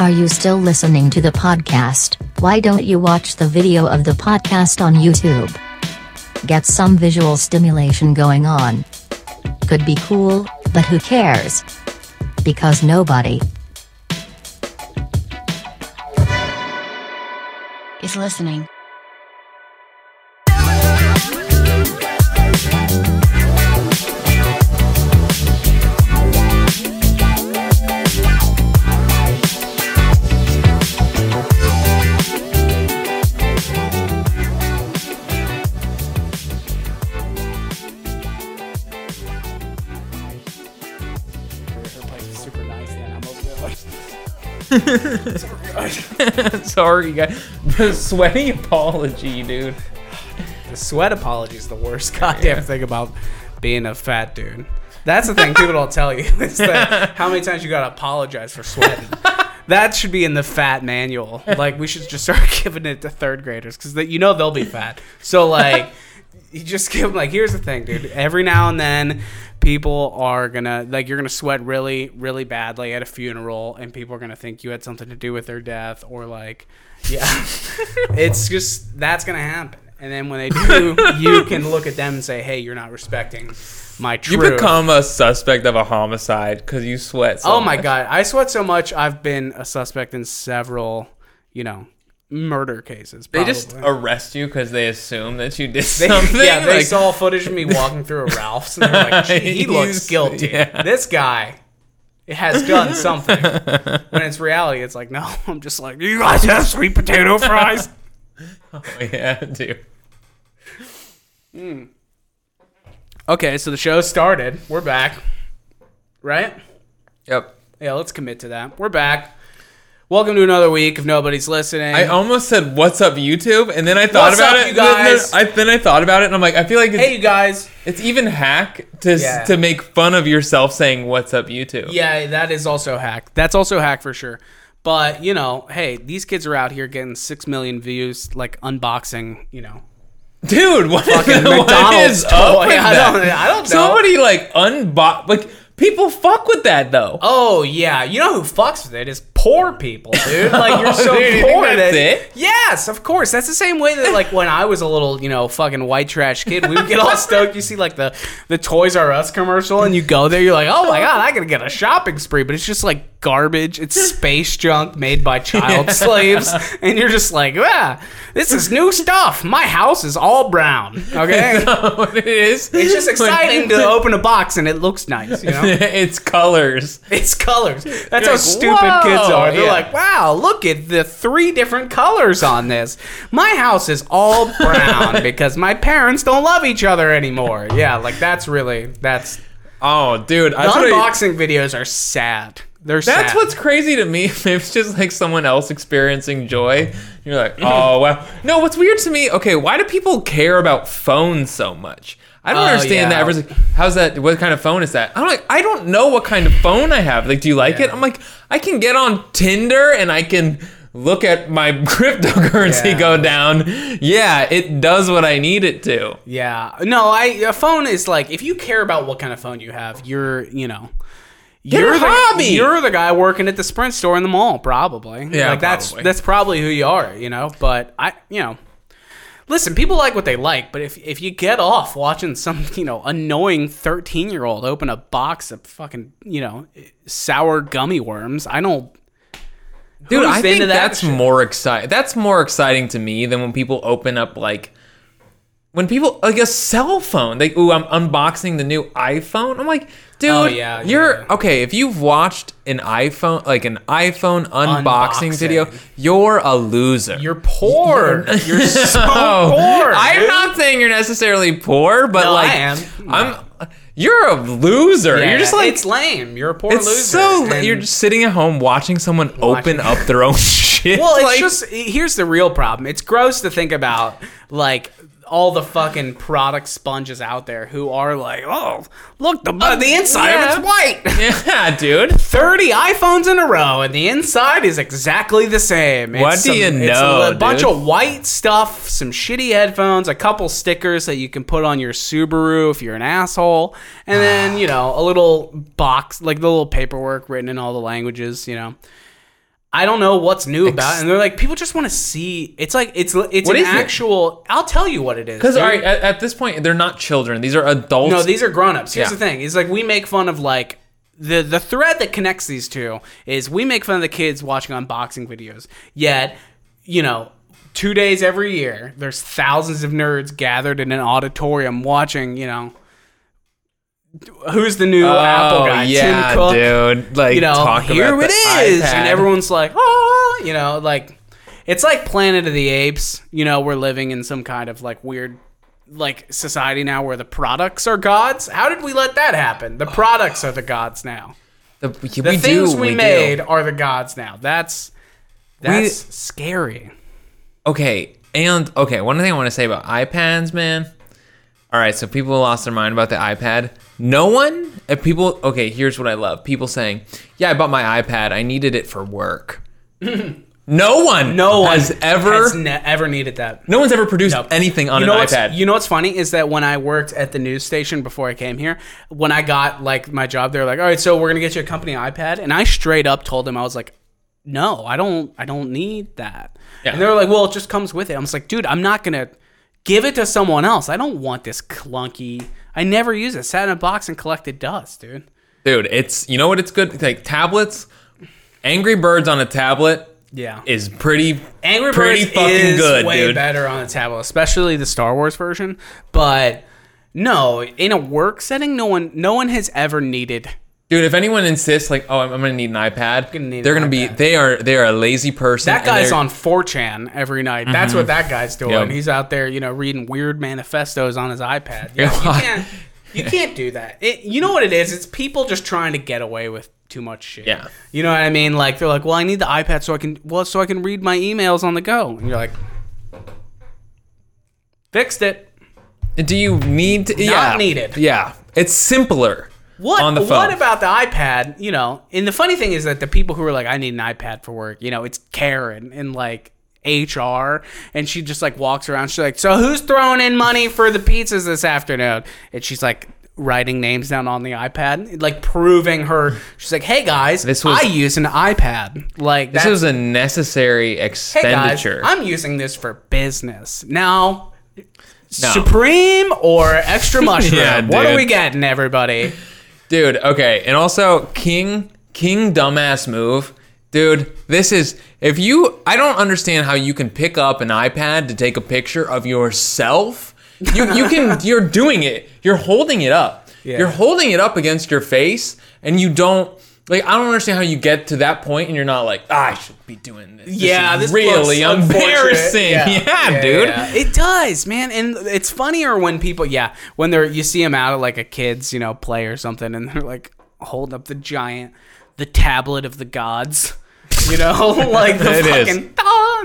Are you still listening to the podcast? Why don't you watch the video of the podcast on YouTube? Get some visual stimulation going on. Could be cool, but who cares? Because nobody is listening. Sorry, guys. The sweaty apology, dude. The sweat apology is the worst goddamn thing about being a fat dude. That's the thing people don't tell you. Is that how many times you gotta apologize for sweating. That should be in the fat manual. Like we should just start giving it to third graders because you know they'll be fat. So like, you just give them like, here's the thing, dude. Every now and then, people are gonna like you're gonna sweat really, really badly at a funeral, and people are gonna think you had something to do with their death, or like, yeah, it's just that's gonna happen. And then when they do, you can look at them and say, "Hey, you're not respecting my You become a suspect of a homicide because you sweat so oh my much. god, I sweat so much. I've been a suspect in several, you know, murder cases. They just arrest you because they assume that you did They, something. yeah, they like- saw footage of me walking through a Ralph's and they're like, "Gee, he looks guilty. yeah. This guy has done something. when it's reality, it's like, no, I'm just like, you guys have sweet potato fries. Oh, yeah, dude. Hmm. okay, so the show started. We're back. Right? Yep. Yeah, let's commit to that. We're back. Welcome to another week. If nobody's listening, I almost said, "What's up, YouTube?" And then I thought What's about up, it. you guys? I, then I thought about it, and I'm like, I feel like it's, hey, you guys. it's even hack to Yeah. to make fun of yourself saying, "What's up, YouTube?" Yeah, that is also hack. That's also hack for sure. But you know, hey, these kids are out here getting six million views, like unboxing. You know, Dude, what, Fucking what McDonald's is up with I that? don't- I don't know. Somebody like unbox like people fuck with that though. Oh yeah, you know who fucks with it is poor people, dude. Like you're so Dude, you poor that's that it? yes, of course. That's the same way that like when I was a little, you know, fucking white trash kid, we would get all stoked. You see like the the Toys R Us commercial, and you go there, you're like, oh my god, I gotta get a shopping spree, but it's just like garbage. It's space junk made by child slaves, and you're just like, ah, this is new stuff. My house is all brown. Okay. what it is? It's just exciting to open a box and it looks nice, you know? it's colors. It's colors. That's how like, stupid "Whoa!" kids are. They're Yeah. like, wow, look at the three different colors on this. My house is all brown because my parents don't love each other anymore. Yeah, like that's really that's Oh, dude, the that's what I- unboxing videos are sad. They're That's sad. what's crazy to me. Maybe it's just like someone else experiencing joy. You're like, mm-hmm. oh wow. No, what's weird to me? Okay, why do people care about phones so much? I don't Oh, understand that. yeah. Everyone's like, how's that? What kind of phone is that? I'm like, I don't know what kind of phone I have. Like, do you like it? I'm like, I can get on Tinder and I can look at my cryptocurrency Yeah. go down. Yeah, it does what I need it to. Yeah. No, I a phone is like if you care about what kind of phone you have, you're, you know, Get you're the, hobby. You're the guy working at the Sprint store in the mall, probably. Yeah, like that's probably. that's probably who you are, you know. But I, you know, listen, people like what they like, but if if you get off watching some, you know, annoying thirteen year old open a box of fucking, you know, sour gummy worms, I don't. Dude, who's I think into that that's shit? more exciting. That's more exciting to me than when people open up like when people like a cell phone. Like, ooh, I'm unboxing the new iPhone. I'm like, dude, Oh, yeah, you're yeah. okay. If you've watched an iPhone, like an iPhone unboxing, Unboxing. video, you're a loser. You're poor. You're so Oh, poor. I'm dude. not saying you're necessarily poor, but No, I am. I'm. You're a loser. Yeah, you're just like it's lame. You're a poor it's loser. so. and- You're just sitting at home watching someone Watching- open up their own shit. Well, it's like, just here's the real problem. It's gross to think about like all the fucking product sponges out there who are like, oh, look, the uh, the inside yeah. of it's white. Yeah, dude. 30 iPhones in a row, and the inside is exactly the same. It's What do you it's know, a bunch dude? of white stuff, some shitty headphones, a couple stickers that you can put on your Subaru if you're an asshole, and then, you know, a little box, like the little paperwork written in all the languages, you know. I don't know what's new about it. And they're like, people just want to see. It's like it's it's What an is it? actual. I'll tell you what it is. Because dude. all right, at, at this point, they're not children; these are adults. No, these are grown-ups. Here's Yeah. the thing: is like we make fun of like the the thread that connects these two is we make fun of the kids watching unboxing videos. Yet, you know, two days every year, there's thousands of nerds gathered in an auditorium watching. You know, who's the new oh, Apple guy? yeah, Tim Cook. dude. Like, You know, here it is, iPad. and everyone's like, oh, you know, like it's like Planet of the Apes. You know, we're living in some kind of like weird like society now where the products are gods. How did we let that happen? The products are the gods now. The, The we things do, we, do. made are the gods now. That's that's scary. Okay, and okay, one thing I want to say about iPads, man. All right, so people lost their mind about the iPad. No one, if people, okay, here's what I love: people saying, "Yeah, I bought my iPad. I needed it for work." no one, No one has ever, has ne- ever needed that. no one's ever produced Nope. anything on you know an what's, iPad. You know what's funny is that when I worked at the news station before I came here, when I got like my job, they were like, "All right, so we're gonna get you a company iPad," and I straight up told them I was like, "No, I don't. I don't need that." Yeah. And they were like, "Well, it just comes with it." I'm just like, "Dude, I'm not gonna give it to someone else. I don't want this clunky. I never use it. Sat in a box and collected dust, dude." Dude, it's you know what? It's good. Like tablets, Angry Birds on a tablet Yeah. is pretty, Angry pretty Birds fucking is good, way dude. better on a tablet, especially the Star Wars version. But no, in a work setting, no one, no one has ever needed. Dude, if anyone insists, like, oh, I'm, I'm gonna need an iPad, Gonna need they're an gonna be, iPad. they are, they are a lazy person. That and guy's they're- on 4chan every night. That's what mm-hmm. that guy's doing. Yep. He's out there, you know, reading weird manifestos on his iPad. Yeah, Yeah. you can't, you can't do that. It, you know what it is? It's people just trying to get away with too much shit. Yeah. You know what I mean? Like they're like, well, I need the iPad so I can, well, so I can read my emails on the go. And you're like, fixed it. Do you need to? yeah, needed. Yeah, it's simpler. What on the phone? what about the iPad? You know, and the funny thing is that the people who are like, I need an iPad for work, you know, it's Karen in like HR, and she just like walks around. She's like, so who's throwing in money for the pizzas this afternoon? And she's like writing names down on the iPad, like proving her. She's like, hey guys, This was- I use an iPad. Like This was a necessary hey guys, expenditure. I'm using this for business now. Supreme or extra mushroom? Yeah, what are we getting, everybody? Dude, okay. And also King King dumbass move. Dude, this is if you I don't understand how you can pick up an iPad to take a picture of yourself. You you can you're doing it. You're holding it up. Yeah. You're holding it up against your face and you don't like I don't understand how you get to that point and you're not like, ah, I should be doing this. This yeah, is this really looks unfortunate. embarrassing. Yeah, dude. yeah. It does, man, and it's funnier when people, yeah, when they're you see them out at like a kids, you know, play or something, and they're like holding up the giant, the tablet of the gods, you know, like the It is.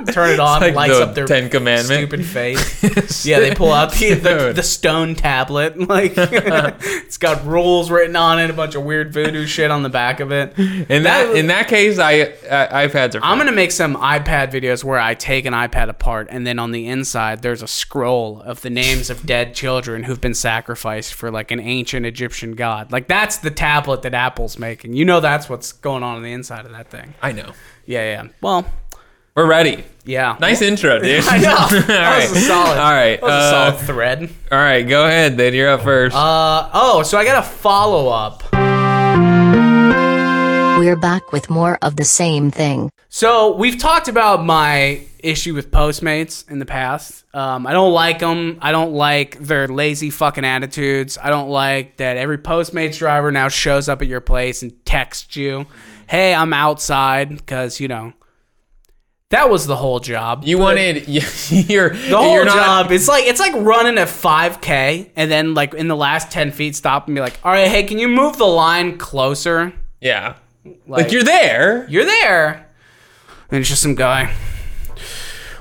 Turn it on, like lights the up their Ten Commandment. stupid face. yeah, they pull out the, the, the stone tablet, like it's got rules written on it, a bunch of weird voodoo shit on the back of it. In that in that case, I, I iPads are. I'm gonna make some iPad videos where I take an iPad apart, and then on the inside there's a scroll of the names of dead children who've been sacrificed for like an ancient Egyptian god. Like that's the tablet that Apple's making. You know that's what's going on on the inside of that thing. I know. Yeah, yeah. Well, We're ready. yeah. Nice intro, dude. I know. All That was a right. solid. All right. That was a uh, solid thread. All right. Go ahead, then. You're up first. Uh oh. So I got a follow up. We're back with more of the same thing. So we've talked about my issue with Postmates in the past. Um, I don't like them. I don't like their lazy fucking attitudes. I don't like that every Postmates driver now shows up at your place and texts you, "Hey, I'm outside," because you know that was the whole job. you wanted you're the whole you're not, job. It's like it's like running a 5K and then like in the last 10 feet stop and be like, "All right, hey, can you move the line closer?" Yeah. Like, you're there. you're there. And it's just some guy.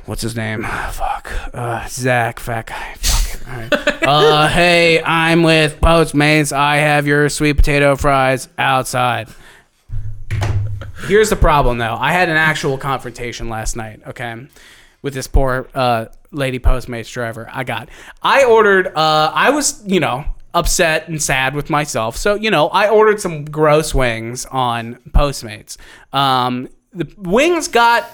What's his name? Fuck. Uh, Zach, fat guy. Fuck. All right. uh, hey, I'm with Postmates. I have your sweet potato fries outside. Here's the problem, though. I had an actual confrontation last night. Okay, with this poor uh, lady Postmates driver. I got. I ordered. Uh, I was, you know, upset and sad with myself. So, you know, I ordered some gross wings on Postmates. Um, the wings got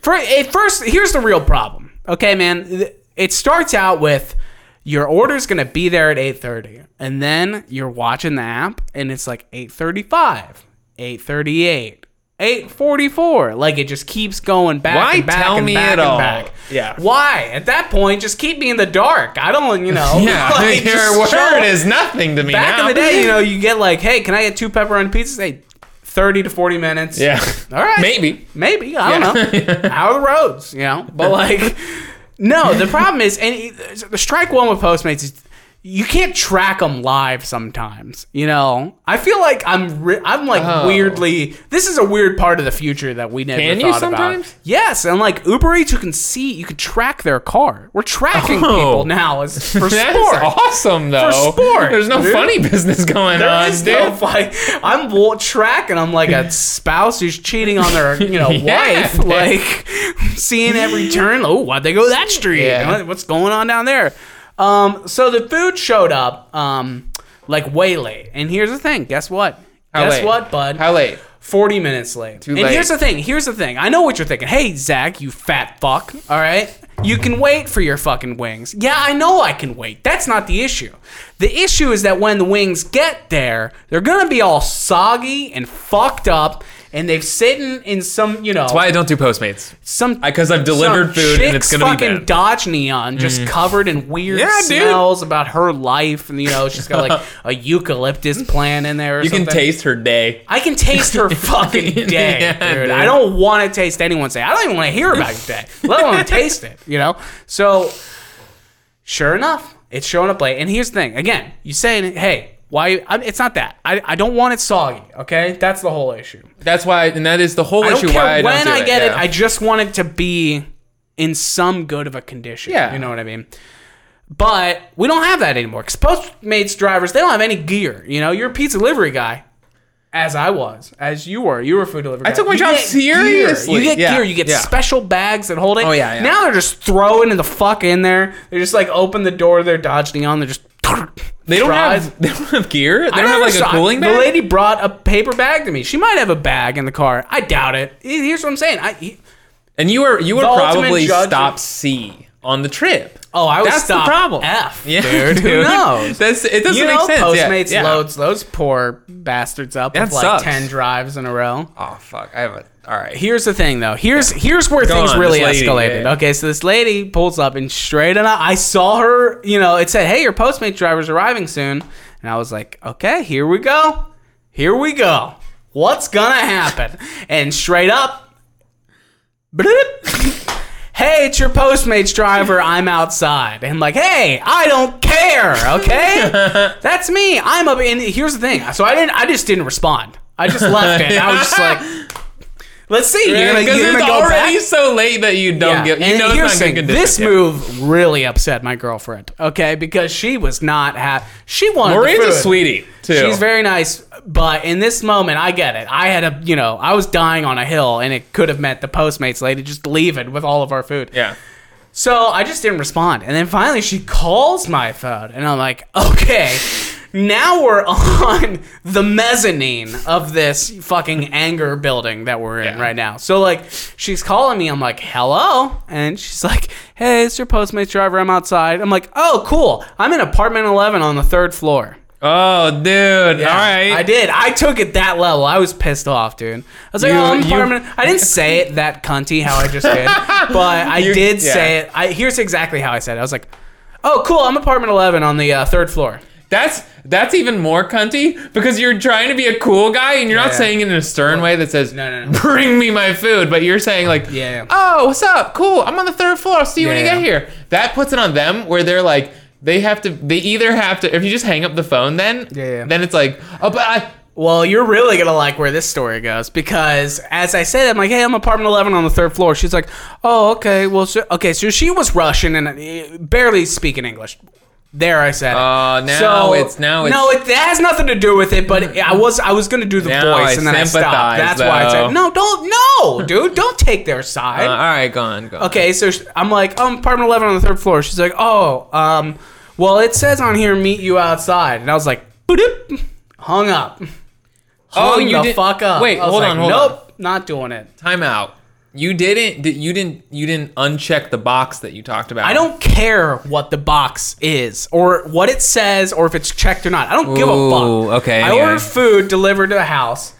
for at first here's the real problem okay man it starts out with your order's gonna be there at 8.30 and then you're watching the app and it's like 8.35 8.38 8.44 like it just keeps going back Why and back tell and me back at and all? back. Yeah. why at that point just keep me in the dark i don't you know Yeah, like, your word show- is nothing to me back now. in the day you know you get like hey can i get two pepperoni pizzas hey 30 to 40 minutes Yeah. all right Maybe. Maybe I don't know. How are the roads? You know, but like, no. The problem is, and the strike one with Postmates is you can't track them live sometimes. You know, I feel like I'm re- I'm like Oh. weirdly. This is a weird part of the future that we never Can you thought sometimes? about. Yes, and like Uber Eats, you can see you can track their car. We're tracking Oh. people now as for That's sport. awesome, though. For sport, There's no dude. funny business going There on, is dude. no fight. I'm tracking. I'm like a spouse who's cheating on their, you know, Yeah, wife. man. Like seeing every turn. Oh, why'd they go that street? Yeah. What's going on down there? Um, so the food showed up, um, like way late. And here's the thing. Guess what? How Guess late? what, bud? How late? 40 minutes late. Too and late. here's the thing. Here's the thing. I know what you're thinking. Hey, Zach, you fat fuck. All right. You can wait for your fucking wings. Yeah, I know I can wait. That's not the issue. The issue is that when the wings get there, they're going to be all soggy and fucked up. And they've sitting in some, you know, That's why I don't do Postmates. some Because I've delivered food and it's gonna be fucking bad. Dodge Neon, just mm-hmm. covered in weird Yeah, dude. smells about her life, and you know she's got like a eucalyptus plant in there. Or You can taste her day. I can taste her fucking day, Yeah, dude. dude. I don't want to taste anyone's day. I don't even want to hear about your day, let alone taste it. You know. So, sure enough, it's showing up late. And here's the thing: again, you saying, "Hey, why?" I, it's not that. I, I don't want it soggy. Okay, that's the whole issue. That's why, and that is the whole I don't issue care why I don't when do I get it. yeah. I just want it to be in some good of a condition. Yeah. you know what I mean. But we don't have that anymore. Because Postmates drivers, they don't have any gear. You know, you're a pizza delivery guy, as I was, as you were. You were a food delivery. I guy. took my You job get gear. seriously. You get Yeah, gear. You get yeah. special bags that hold it. Oh, yeah, yeah. Now they're just throwing the fuck in there. They just like open the door. They're dodging on. They're just. They don't fries. have they don't have gear. They I don't have like never a saw- cooling The lady brought a paper bag to me. She might have a bag in the car. I doubt it. Here's what I'm saying. I, he- and you were you ultimate probably stop C on the trip. Oh, I was That's stop the problem. F, Yeah, dude. Who knows? That's it. Doesn't you make know, sense. Postmates yeah. loads those poor bastards up That with like sucks. ten drives in a row. Oh fuck! I have a. All right. Here's the thing, though. Here's here's where Go things on, really this lady, escalated. yeah. Okay, so this lady pulls up and straight enough, I saw her. You know, it said, "Hey, your Postmates driver's arriving soon," and I was like, "Okay, here we go, here we go. What's gonna happen?" And straight up, bloop. Hey, it's your Postmates driver. I'm outside. And like, hey, I don't care. Okay, that's me. I'm up. And here's the thing. So I didn't. I just didn't respond. I just left it. I was just like, let's see. Because it's already back. so late that you don't Yeah. get. You and know it's not good thing. This Yeah. move really upset my girlfriend. Okay, because she was not happy. She wanted Maureen's a sweetie too. She's very nice, but in this moment, I get it. I had a, you know, I was dying on a hill, and it could have meant the Postmates lady just leaving with all of our food. yeah. So I just didn't respond. And then finally she calls my phone and I'm like, okay, now we're on the mezzanine of this fucking anger building that we're in Yeah. right now. So like she's calling me, I'm like, hello? And she's like, Hey, it's your Postmates driver, I'm outside. I'm like, Oh, cool. I'm in apartment eleven on the third floor. Oh, dude. Yeah, All right. I did. I took it that level. I was pissed off, dude. I was like, You- oh, I'm you- apartment. I didn't say it that cunty how I just did, but I You- did yeah. say it. I here's exactly how I said it. I was like, oh, cool. I'm apartment 11 on the uh, third floor. That's that's even more cunty because you're trying to be a cool guy and you're not Yeah. saying it in a stern way that says No, no, no. bring me my food, but you're saying like Yeah, yeah. oh what's up cool I'm on the third floor I'll see you when you Yeah, get here. That puts it on them where they're like they have to they either have to if you just hang up the phone then Yeah, yeah. then it's like oh but I Well, you're really gonna like where this story goes because as I said, I'm like, hey, I'm apartment 11 on the third floor. She's like, oh, okay, well, so, okay, so she was Russian and uh, barely speaking English. There, I said. it. Oh, now it's- now it's- no, it, has nothing to do with it. But I was I was gonna do the voice I and then I stopped. That's why I said no, don't no, dude, don't take their side. uh, all right go on go on. Okay, so sh- I'm like, oh, I'm apartment 11 on the third floor. She's like, oh, um, well, it says on here, meet you outside. And I was like, boop, hung up. Oh, you the did- fuck up. wait, hold like, on, hold nope. on. Not doing it. Time out. You didn't. di- You didn't. You didn't uncheck the box that you talked about. I don't care what the box is or what it says or if it's checked or not. I don't give a Ooh, fuck. okay, I anyway. order food delivered to the house.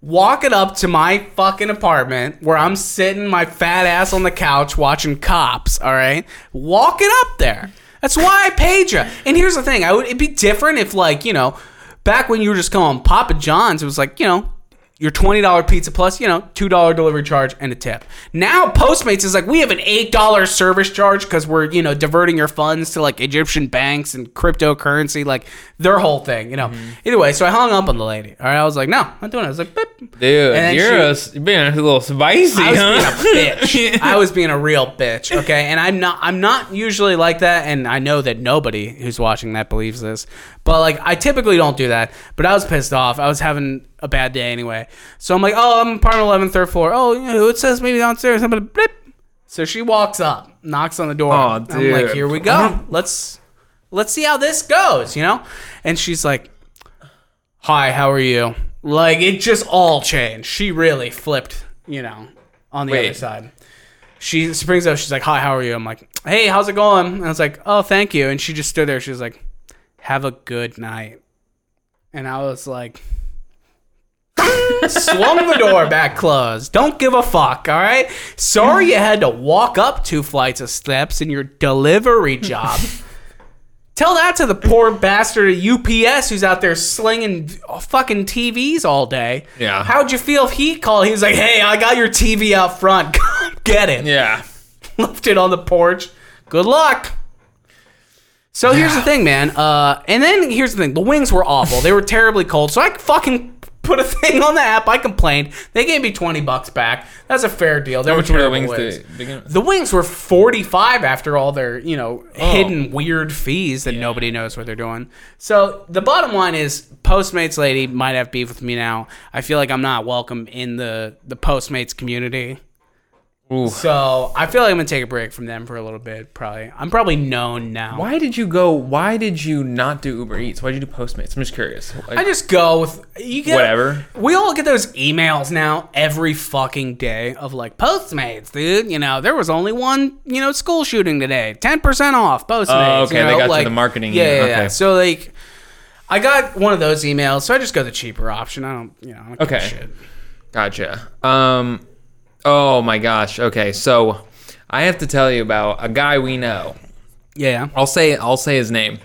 Walk it up to my fucking apartment where I'm sitting my fat ass on the couch watching cops, all right? Walk it up there. That's why I paid you. And here's the thing, I would it'd be different if like, you know, back when you were just calling Papa John's, it was like, you know, your $20 pizza plus, you know, $2 delivery charge and a tip. Now Postmates is like, we have an $8 service charge because we're, you know, diverting your funds to like Egyptian banks and cryptocurrency, like their whole thing, you know. Mm-hmm. Either way, so I hung up on the lady. All right, I was like, no, I'm not doing it. I was like, Beep. Dude, you're, she- a you're being a little spicy, I was huh? being a bitch. I was being a real bitch. Okay, and I'm not. I'm not usually like that, and I know that nobody who's watching that believes this. But like, I typically don't do that. But I was pissed off. I was having a bad day anyway. So I'm like, oh, I'm apartment 11, third floor. Oh, you know, it says maybe downstairs. I'm gonna blip. So she walks up, knocks on the door. Aw, I'm like, here we go. Let's let's see how this goes. You know. And she's like, hi, how are you? Like it just all changed. She really flipped, you know, on the Wait. other side. She springs up, she's like, Hi, how are you? I'm like, Hey, how's it going? And I was like, Oh, thank you. And she just stood there, she was like, Have a good night. And I was like swung the door back closed. Don't give a fuck, all right? Sorry you had to walk up two flights of steps in your delivery job. Tell that to the poor bastard at UPS who's out there slinging fucking TVs all day. Yeah. How'd you feel if he called? He was like, "Hey, I got your TV out front. Get it." yeah. Left it on the porch. Good luck. So here's the thing, man. Uh, and then here's the thing: the wings were awful. They were terribly cold. So I fucking put a thing on the app. I complained. They gave me twenty bucks back. That's a fair deal. They How were much were the wings wings. to? The wings were 45 after all their, you know, Oh. hidden weird fees that nobody knows what they're doing. So the bottom line is Postmates lady might have beef with me now. I feel like I'm not welcome in the the Postmates community. Ooh. So I feel like I'm gonna take a break from them for a little bit. Probably, I'm probably known now. Why did you go? Why did you not do Uber Eats? Why did you do Postmates? I'm just curious. Like, I just go with you get Whatever. We all get those emails now every fucking day of like Postmates, dude. You know there was only one you know school shooting today, ten percent off Postmates. Oh, okay, you they got like, the marketing, Yeah, yeah, yeah, yeah. okay. So like, I got one of those emails, so I just go the cheaper option. I don't, you know, I don't Okay. shit. Gotcha. Um. Oh my gosh. Okay, so I have to tell you about a guy we know. Yeah, I'll say I'll say his name.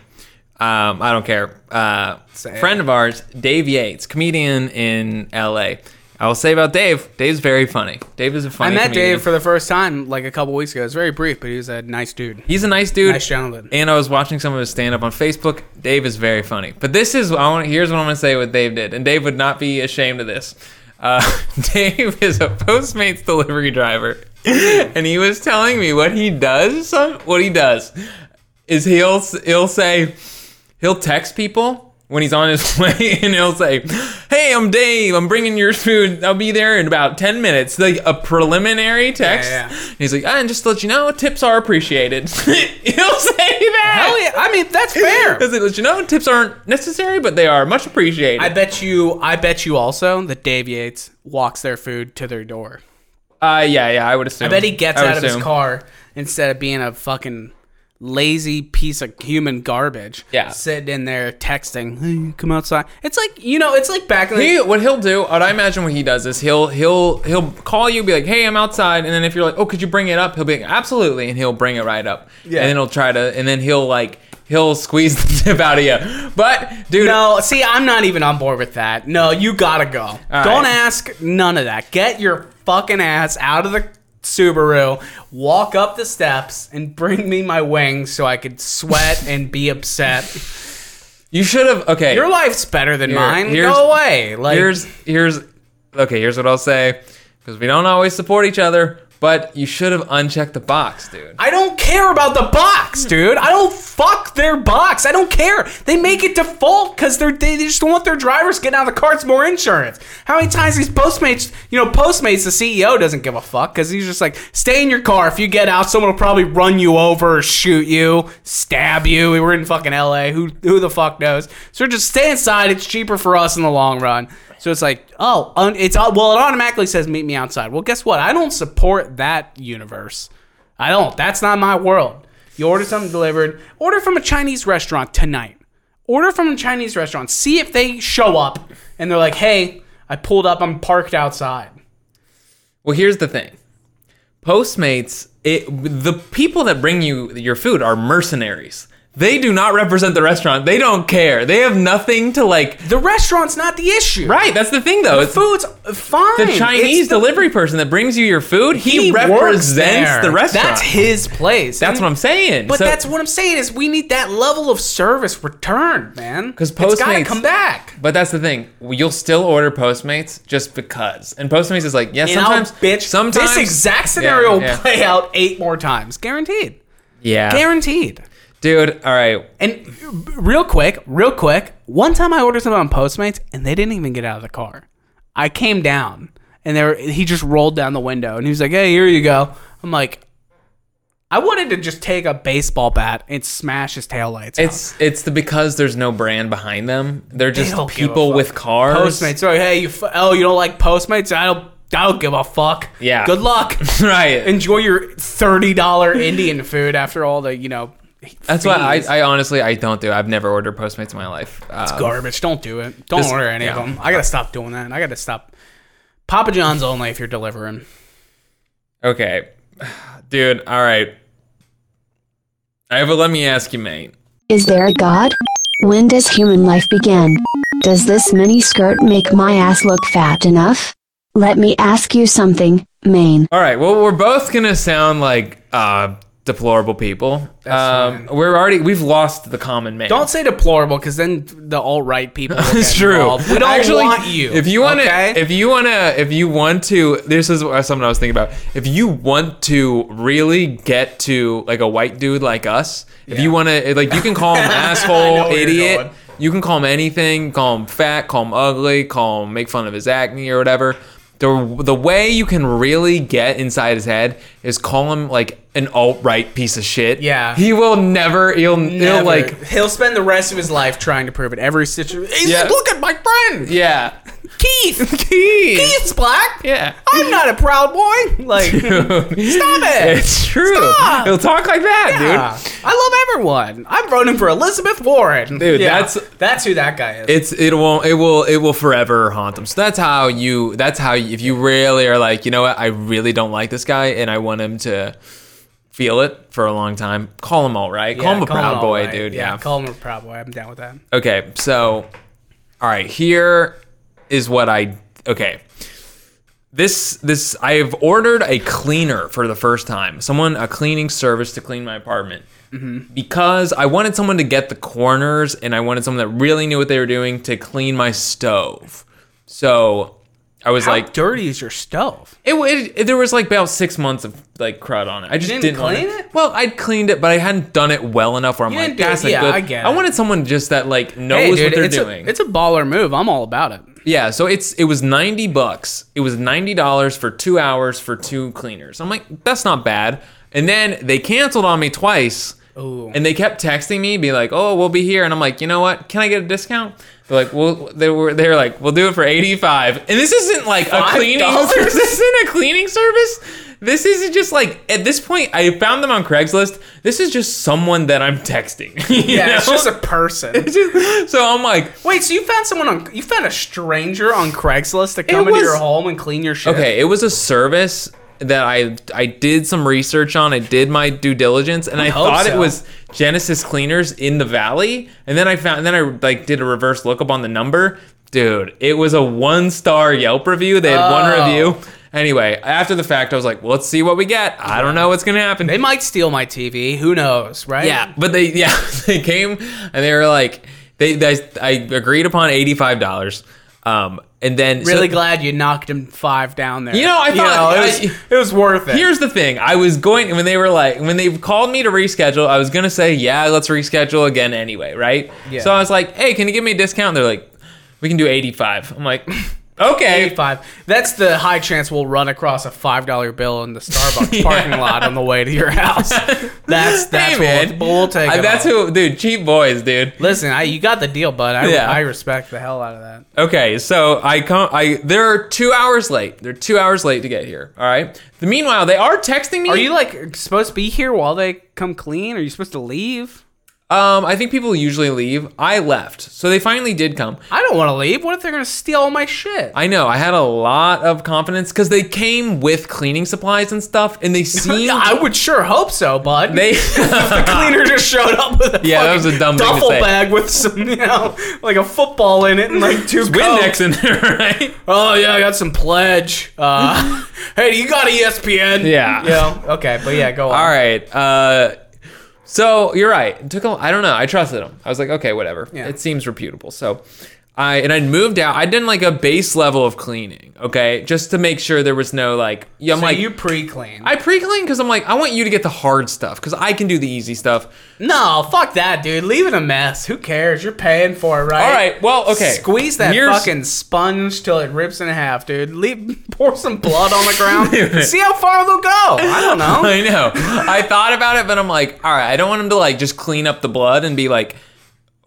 Um, I don't care. Uh, friend of ours, Dave Yates, comedian in L.A. I will say about Dave. Dave's very funny. Dave is a funny. I met comedian. Dave for the first time like a couple weeks ago. It was very brief, but he was a nice dude. He's a nice dude. Nice gentleman. And I was watching some of his stand up on Facebook. Dave is very funny. But this is I want here's what I'm gonna say what Dave did. And Dave would not be ashamed of this. Uh, Dave is a Postmates delivery driver. And he was telling me what he does. What he does is he'll he'll say he'll text people when he's on his way and he'll say, "Hey, I'm Dave. I'm bringing your food. I'll be there in about 10 minutes." Like a preliminary text. Yeah, yeah. He's like, "Ah, and just to let you know, tips are appreciated." he'll say that. Hell yeah! I mean, that's fair. He'll say, let you know, tips aren't necessary, but they are much appreciated. I bet you. I bet you also that Dave Yates walks their food to their door. uh, yeah, yeah, I would assume. I bet he gets out of his car instead of being a fucking lazy piece of human garbage. Yeah. sitting in there texting. Hey, come outside. It's like you know. It's like back in the. He, what he'll do, what I imagine what he does is he'll he'll he'll call you, be like, "Hey, I'm outside," and then if you're like, "Oh, could you bring it up?" He'll be like, "Absolutely," and he'll bring it right up. Yeah. And then he'll try to, and then he'll like he'll squeeze the tip out of you. But dude, no, see, I'm not even on board with that. No, you gotta go. Don't right. ask none of that. Get your fucking ass out of the Subaru, walk up the steps, and bring me my wings so I could sweat and be upset. you should have. Okay, Your life's better than Here- mine. here's- Go away. Like here's here's okay. Here's what I'll say because we don't always support each other. But you should have unchecked the box, dude. I don't care about the box, hmm. dude. I don't fuck their box. I don't care. They make it default because they're they just want their drivers getting out of the carts more insurance. How many times these Postmates, you know, Postmates, the CEO doesn't give a fuck because he's just like, stay in your car. If you get out, someone will probably run you over, shoot you, stab you. We were in fucking LA. Who who the fuck knows? So just stay inside. It's cheaper for us in the long run. So it's like, oh, un- it's all well, it automatically says meet me outside. Well, guess what? I don't support that universe. I don't. That's not my world. You order something delivered. Order from a Chinese restaurant tonight. Order from a Chinese restaurant. See if they show up and they're like, hey, I pulled up. I'm parked outside. Well, here's the thing. Postmates, it, the people that bring you your food are mercenaries. They do not represent the restaurant. They don't care. They have nothing to like. The restaurant's not the issue. Right, that's the thing though. It's Food's fine. the Chinese the- delivery person that brings you your food. He, he represents the restaurant. That's his place. That's And- what I'm saying. But So- that's what I'm saying is we need that level of service returned, man. 'Cause it's gotta Postmates- come back. But that's the thing. You'll still order Postmates just because. And Postmates is like, yeah, And sometimes, I'll bitch. sometimes this exact scenario Yeah, will play out eight more times, guaranteed. Yeah, Guaranteed. Dude. All right. And real quick, real quick, one time I ordered something on Postmates and they didn't even get out of the car. I came down and there he just rolled down the window and he was like, "Hey, here you go." I'm like, I wanted to just take a baseball bat and smash his taillights. out. It's it's the because there's no brand behind them. They're just a people with cars. Postmates. Oh, hey, you. F- oh, you don't like Postmates? I don't. I don't give a fuck. Yeah. Good luck. right. Enjoy your thirty dollar Indian food after all the you know. That's why I. I honestly I don't do. I've never ordered Postmates in my life. Um, garbage. Don't do it. Don't Just- order any yeah. of them. I gotta stop doing that. I gotta stop. Papa John's only if you're delivering. Okay, dude. All right. I have a let me ask you, mate. Is there a God? When does human life begin? Does this mini skirt make my ass look fat enough? Let me ask you something, Maine. All right. Well, we're both gonna sound like uh, deplorable people. Um, we're already we've lost the common man. Don't say deplorable because then the alt right people. It's true. involved. We don't Actually, want you. If you want to, okay? if you want to, if you want to, this is something I was thinking about. If you want to really get to like a white dude like us, if you want to, like, you can call him asshole, idiot. You can call him anything. Call him fat. Call him ugly. Call him make fun of his acne or whatever. The, the way you can really get inside his head is call him like an alt right piece of shit. Yeah. he will never. He'll he'll like he'll spend the rest of his life trying to prove it. Every situation. Yeah. Look at my friend, yeah. Keith. Keith. Keith's black. Yeah. I'm not a proud boy. Like, stop it. It's true. Stop. He'll talk like that, Yeah. I love everyone. I'm voting for Elizabeth Warren. Dude, Yeah. that's- that's who that guy is. It's it won't it will it will forever haunt them. So that's how you that's how you, if you really are like, you know what, I really don't like this guy and I want him to feel it for a long time. Call him all right. call him a proud all boy, right. dude. Yeah, Yeah. call him a proud boy. I'm down with that. Okay, so all right, here is what I okay. This this I have ordered a cleaner for the first time. Someone a cleaning service to clean my apartment. Mm-hmm. Because I wanted someone to get the corners and I wanted someone that really knew what they were doing to clean my stove. So I was How like dirty is your stove? it, it, there was like about six months of like crud on it. I just didn't didn't, clean wanna- it? Well, I'd cleaned it, but I hadn't done it well enough where I'm You like, it- that's a yeah, good. I get I wanted someone just that like knows Hey, dude, what they're it's doing. A, it's a baller move. I'm all about it. Yeah, so it's it was ninety bucks. It was ninety dollars for two hours for two cleaners. I'm like, that's not bad. And then they canceled on me twice. Ooh. And they kept texting me, be like, "Oh, we'll be here." And I'm like, "You know what? Can I get a discount?" They're like, "Well, they were they were like, we'll do it for 85." And this isn't like a cleaning. This isn't a cleaning service. This isn't just like at this point, I found them on Craigslist. This is just someone that I'm texting. Yeah, it's just a person. so I'm like, Wait, so you found someone on you found a stranger on Craigslist to come It into your home and clean your shit? Okay, it was a service that I I did some research on. I did my due diligence, and I, hope thought it was Genesis Cleaners in the Valley. And then I found, and then I like did a reverse lookup on the number. Dude, it was a one star Yelp review. They had one Oh. review. Anyway, after the fact, I was like, well, let's see what we get. I don't know what's gonna happen. They might steal my TV. Who knows, right? Yeah, but they yeah they came and they were like they, they I agreed upon eighty five dollars. Um, and then so- Really glad you knocked him five down there. You know, I thought- it, was, I- it was worth it. Here's the thing. I was going when they were like when they called me to reschedule. I was gonna say yeah, let's reschedule again anyway, right? Yeah. So I was like, hey, can you give me a discount? They're like, we can do 85. I'm like, Okay. 85. That's the high chance we'll run across a five dollar bill in the Starbucks parking lot on the way to your house. That's that's Hey, man. we'll, we'll take. I- that's all. who, dude. Cheap boys, dude. Listen, I, you got the deal, bud. I, Yeah. I respect the hell out of that. Okay, so I come. I they're two hours late. They're two hours late to get here. All right. The meanwhile, they are texting me. Are you like supposed to be here while they come clean? Are you supposed to leave? Um, I think people usually leave. I left, so they finally did come. I don't want to leave. What if they're gonna steal all my shit? I know. I had a lot of confidence because they came with cleaning supplies and stuff, and they seemed. I would sure hope so, bud. they. the cleaner just showed up with a Yeah, that was a dumb thing to duffel say. bag with some, you know, like a football in it and like two Windex Cokes. in there, right? Oh yeah, I got some pledge. Uh, hey, you got ESPN? Yeah. Yeah. Okay, but yeah, go on. All right. Uh, so you're right. It took a, I don't know. I trusted him. I was like, okay, whatever. Yeah. It seems reputable. So I and I moved out. I did like a base level of cleaning, okay, just to make sure there was no like. Yeah, I'm So like you pre-clean? I pre-clean because I'm like I want you to get the hard stuff because I can do the easy stuff. no, fuck that, dude. Leave it a mess. Who cares? You're paying for it, right? All right. Well, okay. Squeeze that Here's- fucking sponge till it rips in half, dude. Leave, pour some blood on the ground. See how far they'll go. I don't know. I know. I thought about it, but I'm like, all right, I don't want him to like just clean up the blood and be like,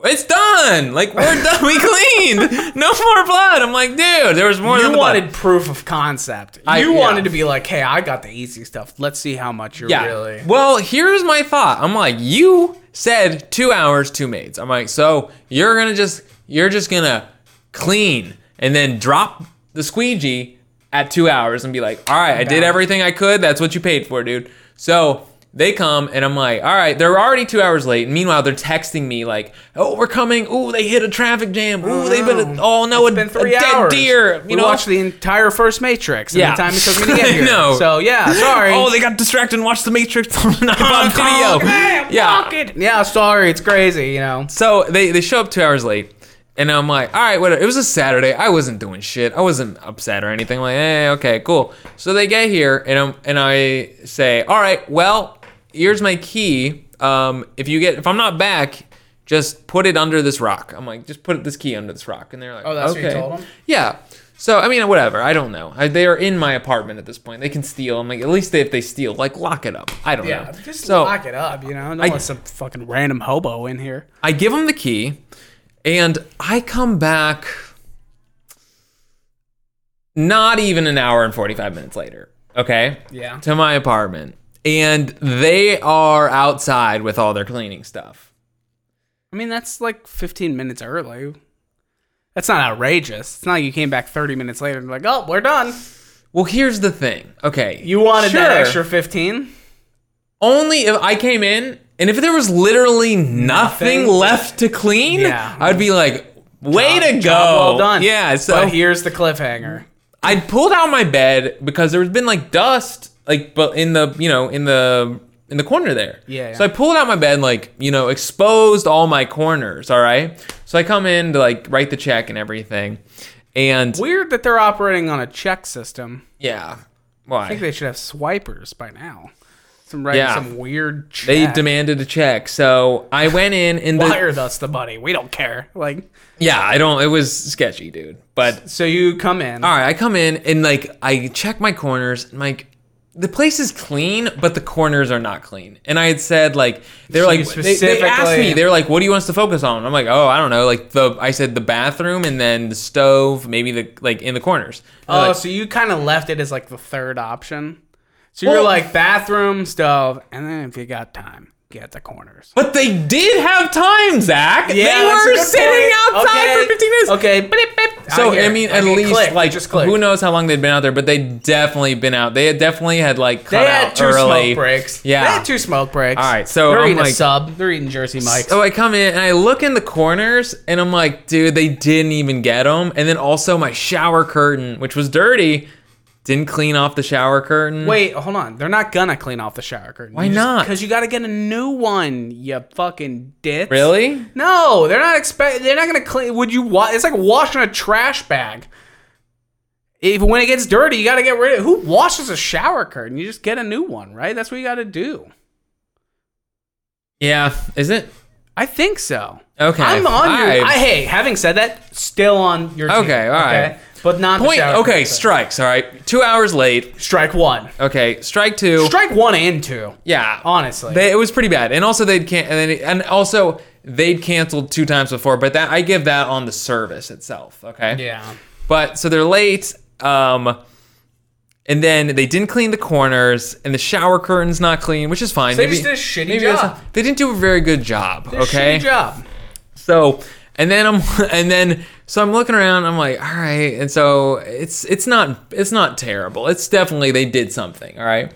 it's done. Like we're done. We cleaned. No more blood. I'm like, dude, there was more You than wanted blood. proof of concept. I- you yeah. wanted to be like, hey, I got the easy stuff. Let's see how much you're Yeah. really. Well, here's my thought. I'm like, you said two hours, two maids. I'm like, so you're gonna just you're just gonna clean and then drop the squeegee at two hours and be like, all right, I did everything I could. That's what you paid for, dude. So they come and I'm like, all right, they're already two hours late. And meanwhile, they're texting me like, oh, we're coming. Oh, they hit a traffic jam. Oh, they've been. Oh no, It's a, been three a dead hours. deer. You we know. watched the entire first Matrix. Yeah. The time it took me to get here. no, So yeah, sorry. Oh, they got distracted and watched the Matrix on Oh, video. man, Yeah. Yeah, sorry. It's crazy. You know. So they they show up two hours late, and I'm like, all right, whatever. It was a Saturday. I wasn't doing shit. I wasn't upset or anything. I'm like, hey, okay, cool. So they get here, and I'm and I say, all right, well, here's my key. Um, if you get if I'm not back, just put it under this rock. I'm like, just put this key under this rock, and they're like, Oh, that's what okay. you told them? Yeah. So I mean, whatever. I don't know. I, they are in my apartment at this point. They can steal. I'm like, at least if they steal, like lock it up. I don't know. Yeah. know. Just so lock it up. You know. No I- one's some fucking random hobo in here. I give them the key, and I come back not even an hour and 45 minutes later, okay? Yeah. To my apartment. And they are outside with all their cleaning stuff. I mean, that's like 15 minutes early. That's not outrageous. It's not like you came back 30 minutes later and like, oh, we're done. Well, here's the thing. Okay. You wanted that extra 15? Only if I came in and if there was literally nothing, Nothing? left to clean, Yeah. I'd be like, way to go. Job well done. Yeah. So but here's the cliffhanger. I pulled out my bed because there's been like dust, like but in the you know in the in the corner there. Yeah, yeah. So I pulled out my bed, like you know, exposed all my corners. All right. So I come in to like write the check and everything, and Weird that they're operating on a check system. yeah, why? I think they should have swipers by now. Some writing Yeah. some weird check. they demanded a check? So I went in and the, Wired us the money. We don't care. Like, yeah, I don't. It was sketchy, dude. But so you come in. all right, I come in and like I check my corners and like the place is clean, but the corners are not clean. And I had said like they're like they, they, asked me they're like, "What do you want us to focus on?" I'm like, "Oh, I don't know." Like the I said the bathroom and then the stove, maybe the like in the corners. They're Oh, like, so you kind of left it as like the third option. So you're like bathroom, stove, and then if you got time, get the corners. but they did have time, Zach. Yeah, they were sitting point. outside Okay. for 15 minutes. Okay, blip, blip. So I it. mean, I at least click. like just click. who knows how long they'd been out there, but they definitely been out. They had definitely had like cut They had out two early. smoke breaks. Yeah. they had two smoke breaks. All right, so they're I'm eating a like- sub. They're eating Jersey Mike's. So I come in and I look in the corners and I'm like, dude, they didn't even get them. And then also my shower curtain, which was dirty, didn't clean off the shower curtain. Wait, hold on. They're not gonna clean off the shower curtain. Why not? Because you got to get a new one. You fucking ditz. really? No, they're not expect. They're not gonna clean. Would you? Wa- it's like washing a trash bag. If when it gets dirty, you got to get rid of. It. Who washes a shower curtain? You just get a new one, right? That's what you got to do. Yeah. Is it? I think so. Okay. I'm on your. I- I, hey, having said that, still on your. Team, Okay, all right. But not the point. Okay, strikes. All right, two hours late. Strike one. Okay, strike two. Strike one and two. yeah, Honestly. they, it was pretty bad. And also they'd can and, and also they'd canceled two times before. But that I give that on the service itself. Okay. yeah. But so they're late. Um, and then they didn't clean the corners, and the shower curtain's not clean, which is fine. they just did a shitty maybe job. They didn't do a very good job. okay. Shitty job. So and then I'm and then so I'm looking around. I'm like, all right. And so it's it's not it's not terrible. It's definitely they did something. All right.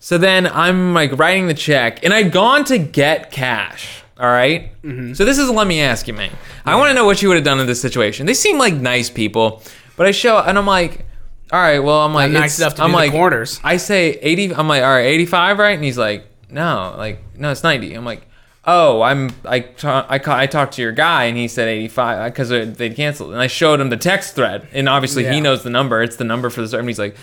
So then I'm like writing the check, and I'd gone to get cash. All right? Mm-hmm. So this is let me ask you, man. I want to know what you would have done in this situation. They seem like nice people, but I show and I'm like, all right. Well, I'm like nice enough to I'm like corners. I say 80. I'm like, all right, 85, right? And he's like, no, like no, it's 90. I'm like, oh, I'm I ta- I, ca- I talked to your guy and he said 85 because they'd canceled. And I showed him the text thread, and obviously Yeah. he knows the number. It's the number for the and he's like.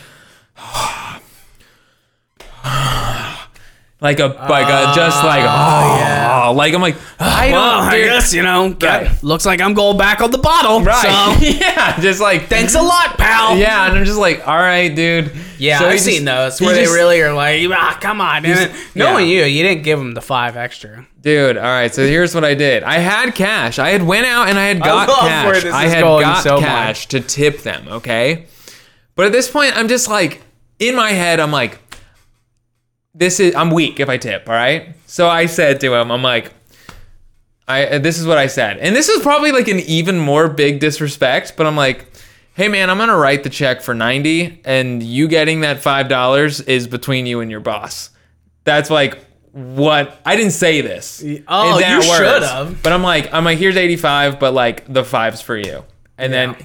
Like a like a just like oh yeah. like I'm like I don't I dude. guess, you know, Right. looks like I'm going back on the bottle. right So, yeah just like thanks a lot, pal. yeah and I'm just like all right dude Yeah, So he I've just- seen those he where just- they really are like, ah, come on. And then, knowing you, you didn't give them the five extra. Dude, all right. So here's what I did. I had cash. I had went out and I had got love cash. where this I is had going got so cash to tip them. Okay. But at this point, I'm just like in my head. I'm like, this is. I'm weak if I tip. All right. So I said to him, I'm like, I. This is what I said, and this is probably like an even more big disrespect. But I'm like. Hey man, I'm gonna write the check for 90 and you getting that five dollars is between you and your boss. That's like what I didn't say this. Oh, you should've. But I'm like, I'm like, here's 85, but like the five's for you. And then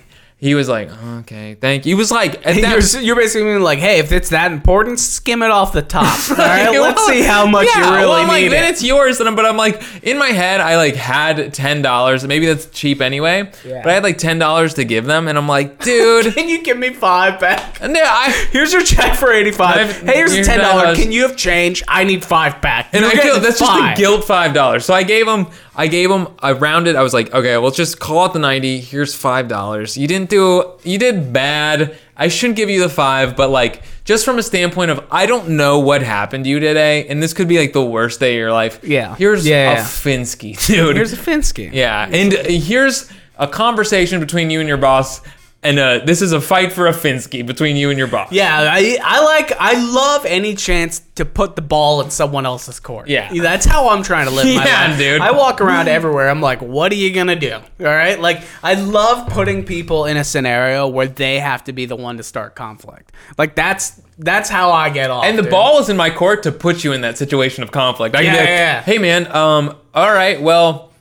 he was like, okay, thank you. He was like, at that, You're, you're basically being like, hey, if it's that important, skim it off the top. All right, Well, let's see how much yeah, you really well, I'm like, need then it. it's yours. And I'm, but I'm like, in my head, I like had ten dollars. Maybe that's cheap anyway. Yeah. But I had like ten dollars to give them, and I'm like, dude. Can you give me five back? and then I Here's your check for 85 I've- Hey, here's here's ten dollars. Can you have change? I need five back. And I guilt, that's just five. the guilt five dollars. So I gave him, I gave him, I rounded. I was like, okay, well, just call it the ninety. Here's five dollars. You didn't do, you did bad. I shouldn't give you the five, but like, just from a standpoint of, I don't know what happened to you today, and this could be like the worst day of your life. Yeah. Here's Yeah, a yeah. Finsky, dude. Here's a Finsky. yeah, and here's a conversation between you and your boss, and uh, this is a fight for a Finsky between you and your boss. Yeah, I, I like I love any chance to put the ball in someone else's court. Yeah. that's how I'm trying to live my Yeah, life, dude. I walk around everywhere. I'm like, what are you gonna do? All right, like I love putting people in a scenario where they have to be the one to start conflict. Like that's that's how I get off. And the dude. ball is in my court to put you in that situation of conflict. I can Yeah, be like, yeah, hey man, um, all right, well,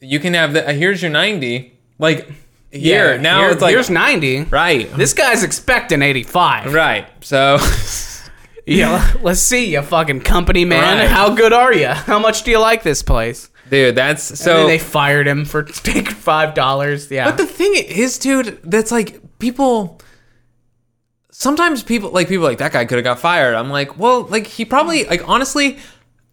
you can have the. Uh, here's your ninety. Like here Yeah, now, here- it's like here's ninety. right, This guy's expecting 85. right. So Yeah, let's see, you fucking company man. Right. How good are you? How much do you like this place? dude, that's So so. they fired him for taking five dollars. Yeah, but the thing is, dude, that's like people. Sometimes people like people like that guy could have got fired. I'm like, well, like he probably like honestly.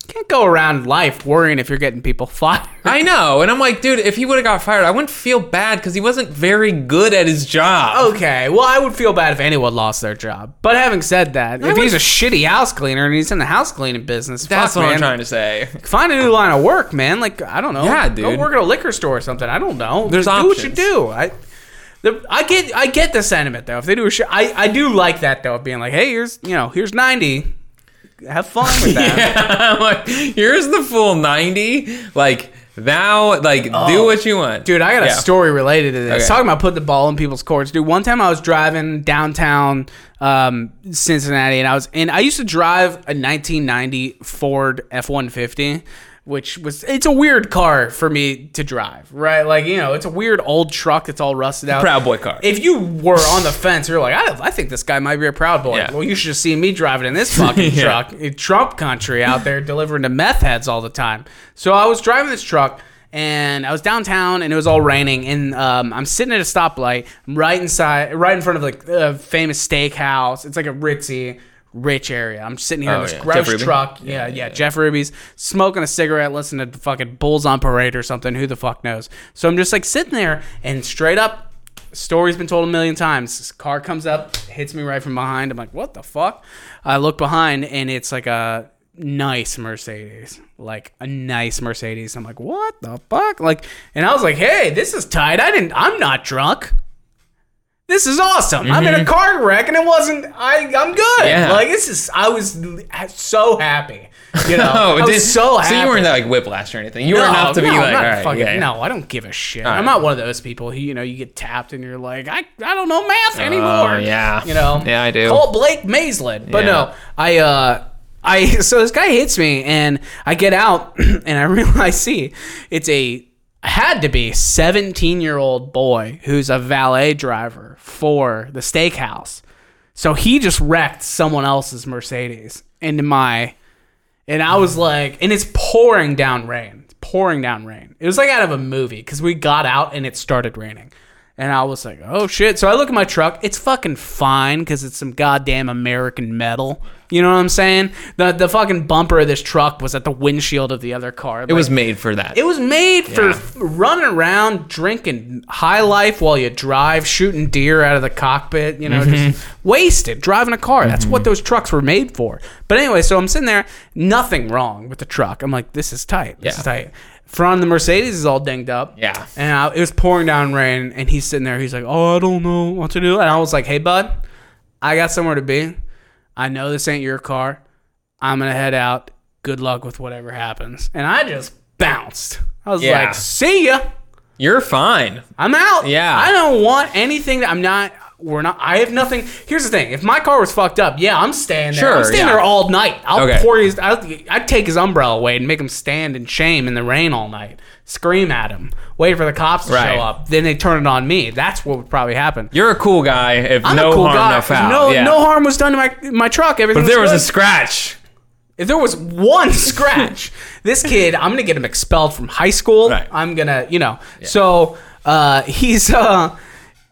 Can't go around life worrying if you're getting people fired. I know, and I'm like, dude, if he would have got fired, I wouldn't feel bad because he wasn't very good at his job. Okay, well, I would feel bad if anyone lost their job. But having said that, if would- he's a shitty house cleaner and he's in the house cleaning business, that's fuck, what I'm man. trying to say. Find a new line of work, man. Like I don't know. Yeah, Go dude. work at a liquor store or something. I don't know. There's do what you options. do. I. The, I get I get the sentiment though. If they do a shit, I I do like that though. Of being like, hey, here's you know here's ninety. Have fun with that. I'm like, here's the full 90. Like, thou, like, do what you want. Oh. Dude, I got a story related to this. Okay. Talking about putting the ball in people's courts. Dude, one time I was driving downtown um, Cincinnati, and I was and I used to drive a 1990 Ford F150, which was it's a weird car for me to drive, right? Like you know, it's a weird old truck that's all rusted out. Proud boy car. If you were on the fence, you're like, I, I think this guy might be a proud boy. Yeah. Well, you should have seen me driving in this fucking Yeah. truck. In Trump country out there delivering to meth heads all the time. So I was driving this truck and I was downtown and it was all raining and um, I'm sitting at a stoplight I'm right inside, right in front of like a famous steakhouse. It's like a ritzy. Rich area. I'm sitting here in Oh, this yeah. gross truck. Yeah, yeah, Jeff Ruby's smoking a cigarette, listening to fucking Bulls on Parade or something. Who the fuck knows? So I'm just like sitting there and straight up story's been told a million times. This car comes up, hits me right from behind. I'm like, what the fuck? I look behind and it's like a nice Mercedes, like a nice Mercedes. I'm like, what the fuck? Like, and I was like, hey, this is tight. I didn't. I'm not drunk. This is awesome. I'm in a car wreck and it wasn't. I I'm good. Mm-hmm. Yeah. Like this is. I was so happy. You know, Oh, I was did- so happy. So you weren't like whiplash or anything. You were No, enough to be no, I'm like, all right, fucking- yeah, yeah. no, I don't give a shit. All I'm not one of those people who you know you get tapped and you're like, I, I don't know math anymore. Oh, yeah. you know. Yeah, I do. Call Blake Maislin, but Yeah. no, I uh. I so this guy hits me and I get out and I realize see it's a had to be 17 year old boy who's a valet driver for the steakhouse. So he just wrecked someone else's Mercedes into my and I was like, and it's pouring down rain. It's pouring down rain. It was like out of a movie because we got out and it started raining. And I was like, oh shit. So I look at my truck. It's fucking fine because it's some goddamn American metal. You know what I'm saying? The the fucking bumper of this truck was at the windshield of the other car. It was made for that. It was made for Yeah. f- running around, drinking high life while you drive, shooting deer out of the cockpit, you know, Mm-hmm. just wasted driving a car. That's what those trucks were made for. But anyway, so I'm sitting there, nothing wrong with the truck. I'm like, this is tight. This Yeah. is tight. Front of the Mercedes is all dinged up. Yeah. And I, it was pouring down rain, and he's sitting there. He's like, oh, I don't know what to do. And I was like, hey, bud, I got somewhere to be. I know this ain't your car. I'm gonna head out. Good luck with whatever happens. And I just bounced. I was Yeah. like, see ya. You're fine. I'm out. Yeah. I don't want anything that I'm not we're not I have nothing. Here's the thing. If my car was fucked up, yeah, I'm staying there. Sure, I'm staying yeah. there all night. I'll Okay. pour his I'll, I'd take his umbrella away and make him stand in shame in the rain all night. Scream at him. Wait for the cops to Right. show up. Then they turn it on me. That's what would probably happen. You're a cool guy. If I'm no a cool harm, guy. no foul. No, yeah. no harm was done to my my truck. Everything. But if there was a scratch. If there was one scratch, this kid, I'm gonna get him expelled from high school. Right. I'm gonna, you know. So uh, he's, uh,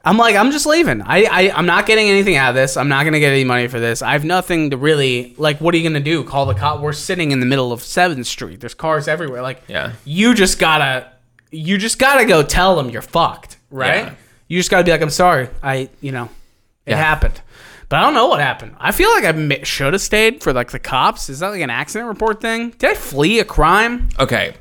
I'm like, I'm just leaving. I, I, I'm not getting anything out of this. I'm not gonna get any money for this. I have nothing to really like. What are you gonna do? Call the cop? We're sitting in the middle of Seventh Street. There's cars everywhere. Like, Yeah. you just gotta, you just gotta go tell them you're fucked, right? Yeah. You just gotta be like, I'm sorry. I, you know, it Yeah. happened. But I don't know what happened. I feel like I should have stayed for like the cops. Is that like an accident report thing? Did I flee a crime? Okay.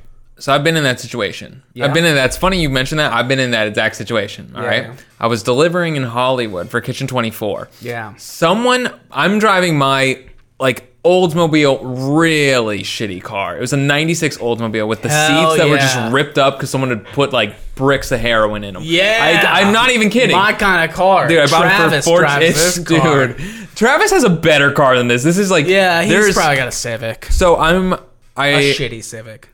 So I've been in that situation. Yeah. I've been in that. It's funny you mentioned that. I've been in that exact situation. All right. Yeah. I was delivering in Hollywood for Kitchen 24. Yeah. Someone, I'm driving my like Oldsmobile really shitty car. It was a 96 Oldsmobile with the Hell seats that were just ripped up because someone had put like bricks of heroin in them. Yeah. I, I'm not even kidding. My kind of car. Dude, I bought Travis it for four. drives It's, this car. dude, Travis has a better car than this. This is like Yeah, he's probably got a Civic. so I'm I A shitty Civic.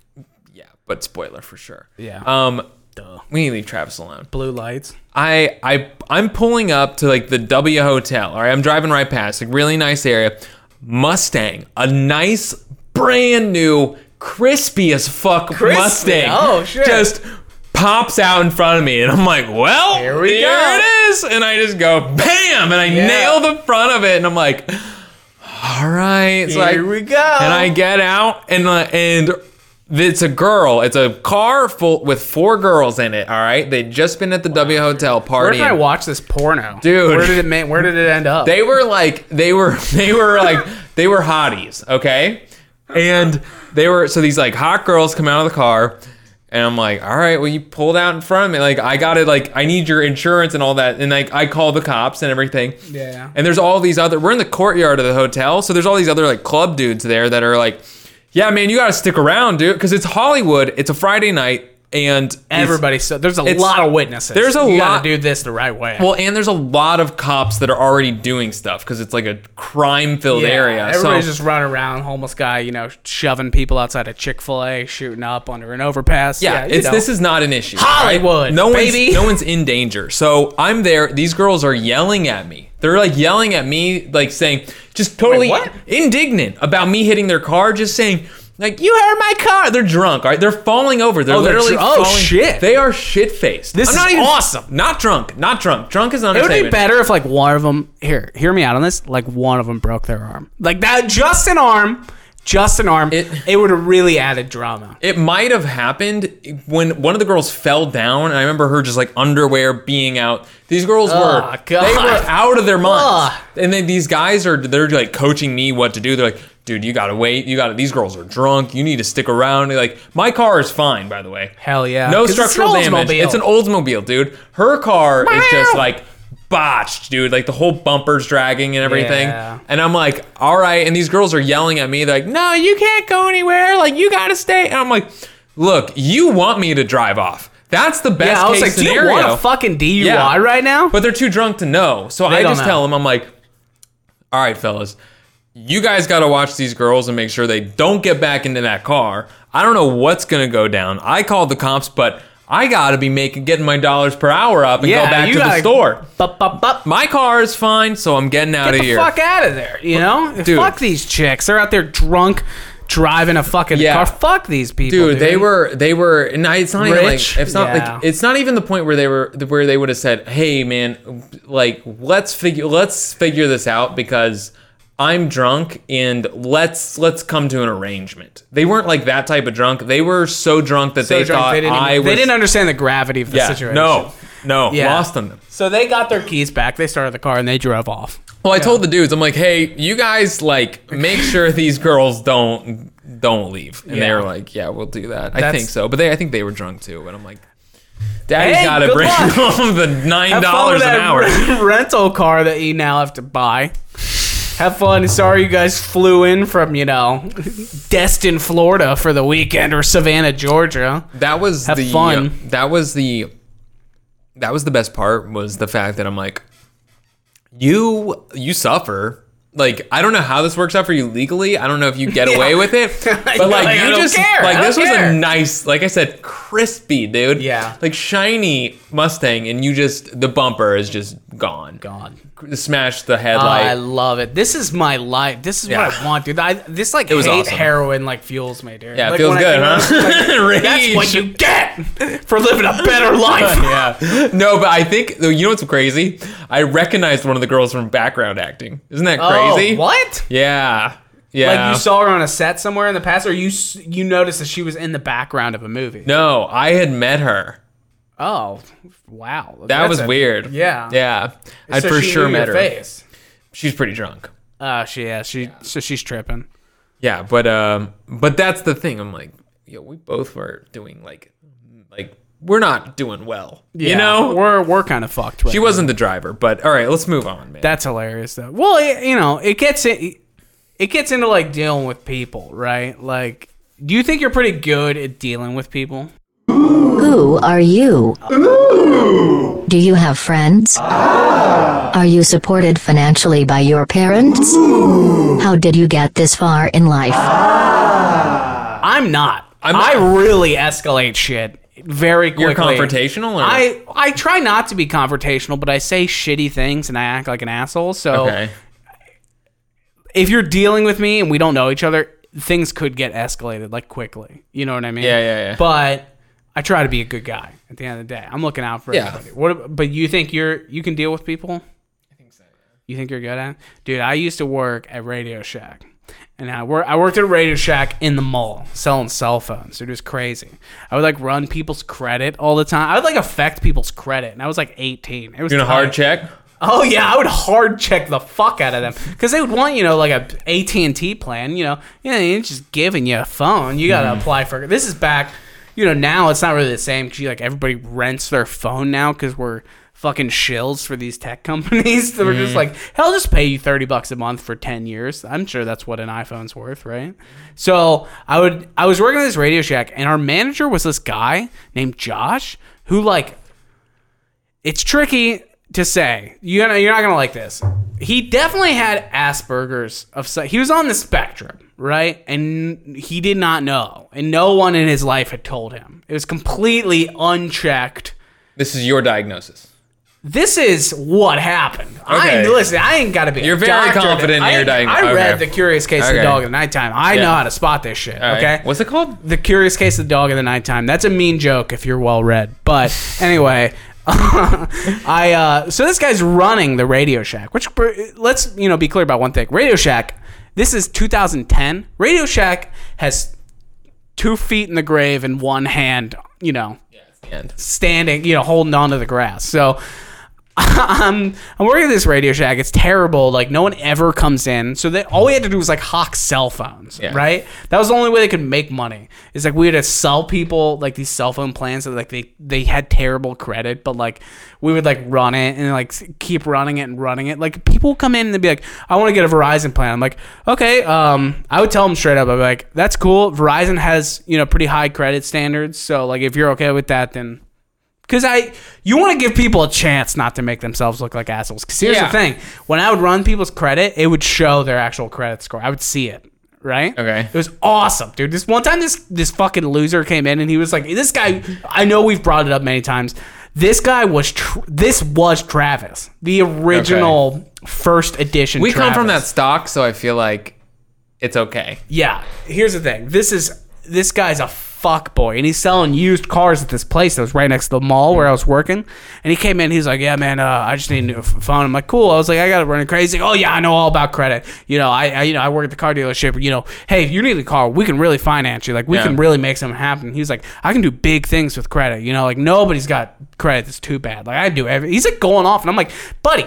But spoiler for sure. Yeah. Um, Duh. we need to leave Travis alone. Blue lights. I I I'm pulling up to like the W Hotel. All right, I'm driving right past, like really nice area. Mustang, a nice brand new, crispy as fuck Crispy? Mustang. Oh, shit. Just pops out in front of me, and I'm like, well, Here we here go. it is, and I just go bam, and I Yeah. nail the front of it, and I'm like, all right, so I- Here we go. and I get out and uh, and it's a girl. It's a car full with four girls in it. All right, they'd just been at the W Hotel party. Where did I watch this porno, Dude. Where did it? ma- Where did it end up? They were like they were they were like they were hotties. Okay, and they were so these like hot girls come out of the car. And I'm like, all right, well, you pulled out in front of me. Like, I got it. Like, I need your insurance and all that. And like, I call the cops and everything. Yeah. And there's all these other. We're in the courtyard of the hotel, so there's all these other like club dudes there that are like, yeah, man, you got to stick around, dude, because it's Hollywood. It's a Friday night, and Everybody. So there's a lot of witnesses. there's a you lot- Gotta do this the right way. Well, and there's a lot of cops that are already doing stuff because it's like a crime-filled Yeah, area. Everybody's so, just running around, homeless guy, you know, shoving people outside of Chick Fil A, shooting up under an overpass. yeah, you it's know. this is not an issue. Hollywood, right? no baby. one's no one's in danger. So I'm there. These girls are yelling at me. They're like yelling at me, like saying, just totally what? indignant about me hitting their car, just saying. Like you heard my car. They're drunk. All right, they're falling over. They're Oh, they're literally dr- oh, shit. They are shit faced. This is not awesome. Not drunk. Not drunk. Drunk is not. It would be better if like one of them here, hear me out on this. Like one of them broke their arm, like that, just an arm. just an arm, it, It- would have really added drama. It might have happened when one of the girls fell down, and I remember her just like underwear being out. These girls Oh, were God. they were out of their minds, Ugh. and then these guys are they're like coaching me what to do. They're like, "Dude, you gotta wait. You gotta. These girls are drunk. You need to stick around." Like, my car is fine, by the way. Hell yeah. no 'Cause it's structural damage. Oldsmobile. It's an Oldsmobile, dude. Her car is just like botched, dude. Like the whole bumper's dragging and everything. Yeah. And I'm like, all right. And these girls are yelling at me. They're like, no, you can't go anywhere. Like you gotta stay. And I'm like, look, you want me to drive off. That's the best Yeah, I was case like, do you scenario. want a fucking DUI Yeah. right now? But they're too drunk to know. So They I just know. tell them, I'm like, all right, fellas, you guys got to watch these girls and make sure they don't get back into that car. I don't know what's going to go down. I called the cops, but I got to be making getting my dollars per hour up and yeah, go back to the store. Bup, bup, bup. My car is fine, so I'm getting out of here. Get of the here. fuck out of there. You know, Dude. fuck these chicks. They're out there drunk, driving a fucking Yeah. car. Fuck these people, Dude, dude. they were they were and I, it's not even like it's not Yeah. like it's not even the point where they were where they would have said, "Hey man, like let's figure let's figure this out because I'm drunk and let's let's come to an arrangement." They weren't like that type of drunk. They were so drunk that So they drunk, thought they didn't, I was they didn't understand the gravity of the yeah, situation. no. No, Yeah. lost on them. So they got their keys back. They started the car and they drove off. Well, I told the dudes, I'm like, "Hey, you guys like make sure these girls don't don't leave." And they were like, "Yeah, we'll do that." I think so, but they I think they were drunk too. But I'm like, Daddy's Hey, got to bring luck. home the nine dollars an hour. re- rental car that you now have to buy. Have fun. Sorry you guys flew in from, you know, Destin, Florida for the weekend or Savannah, Georgia. That was Have the fun. that was the that was the best part was the fact that I'm like, you you suffer. Like I don't know how this works out for you legally. I don't know if you get away with it, but like like, you I don't just care. like this don't was care. a nice, like I said, crispy dude. Yeah. like shiny Mustang, and you just the bumper is just gone. gone. Smash the Oh, I love it. This is my life. This is what I want, dude. I, this like it was hate awesome. heroin like fuels me, dude. yeah, it Like, feels I good, huh? like, That's what you get for living a better life. yeah. No, but I think though you know what's crazy? I recognized one of the girls from background acting. Isn't that crazy? Oh, what? Yeah. Yeah. Like you saw her on a set somewhere in the past, or you s- you noticed that she was in the background of a movie. no, I had met her. Oh, wow. That That's was a- weird. Yeah. Yeah. I So for she sure knew met your her. Face. She's pretty drunk. Oh, she yeah, she so she's tripping. Yeah, but um but that's the thing. I'm like, yo, we both were doing like we're not doing well. you know? we're we're kind of fucked. Right she now. wasn't the driver, but all right, let's move on, man. That's hilarious though. Well, it, you know, it gets it, it gets into like dealing with people, right? Like, do you think you're pretty good at dealing with people? Who are you? Do you have friends? Ah. Are you supported financially by your parents? How did you get this far in life? Ah. I'm not. I'm I really escalate shit very quickly. You're confrontational or I I try not to be confrontational, but I say shitty things and I act like an asshole. So Okay. if you're dealing with me and we don't know each other, things could get escalated like quickly. You know what I mean? Yeah, yeah, yeah. But I try to be a good guy at the end of the day. I'm looking out for Yeah. everybody. What? But you think you're you can deal with people? I think so. You think you're good at? it? Dude, I used to work at Radio Shack. And I work I worked at a Radio Shack in the mall selling cell phones. Dude, it was crazy. I would like run people's credit all the time. I would like affect people's credit. And I was like 18. It was Doing a hard check? Oh yeah, I would hard check the fuck out of them because they would want you know like a AT and T plan. You know, you know, it's just giving you a phone. You gotta hmm. apply for. This is back. You know, now it's not really the same because like everybody rents their phone now because we're fucking shills for these tech companies. that are just like, hell, just pay you thirty bucks a month for ten years. I'm sure that's what an iPhone's worth, right? So I would, I was working at this Radio Shack, and our manager was this guy named Josh who like it's tricky to say. You know, you're not gonna like this. He definitely had Asperger's of some- he was on the spectrum, right? And he did not know, and no one in his life had told him. It was completely unchecked. This is your diagnosis. This is what happened. I Okay. listen. I ain't got to be. You're very confident in your diagno- I read okay. the Curious Case of the Dog in the Nighttime. I Yeah. know how to spot this shit. Right. Okay. What's it called? The Curious Case of the Dog in the Nighttime. That's a mean joke if you're well read. But anyway, I uh, so this guy's running the Radio Shack. Which let's you know be clear about one thing. Radio Shack. This is 2010. Radio Shack has two feet in the grave and one hand, you know, And standing, you know, holding onto the grass. So I'm I'm working at this Radio Shack. It's terrible. Like no one ever comes in. So they all we had to do was like hawk cell phones, Yeah. right? That was the only way they could make money. It's like we had to sell people like these cell phone plans that like they they had terrible credit, but like we would like run it and like keep running it and running it. Like people come in and they'd be like, I want to get a Verizon plan. I'm like, okay. Um, I would tell them straight up. I'd be like, that's cool. Verizon has you know pretty high credit standards. So like if you're okay with that, then because I, you want to give people a chance not to make themselves look like assholes. Because here's Yeah. the thing: when I would run people's credit, it would show their actual credit score. I would see it. Right. Okay. It was awesome, dude. This one time, this this fucking loser came in and he was like, "This guy." I know we've brought it up many times. This guy was. Tr- this was Travis, the original first edition. we come from that stock, so I feel like it's okay. Yeah. Here's the thing. This is this guy's a fuck boy, and he's selling used cars at this place that was right next to the mall where I was working. And he came in. He's like, "Yeah, man, uh, I just need a new phone." I'm like, "Cool." I was like, "I got to run it running crazy." Oh yeah, I know all about credit. You know, I, I you know I work at the car dealership. You know, hey, if you need a car, we can really finance you. Like we Yeah. can really make something happen. He's like, "I can do big things with credit." You know, like nobody's got credit that's too bad. Like I do every. He's like going off, and I'm like, "Buddy."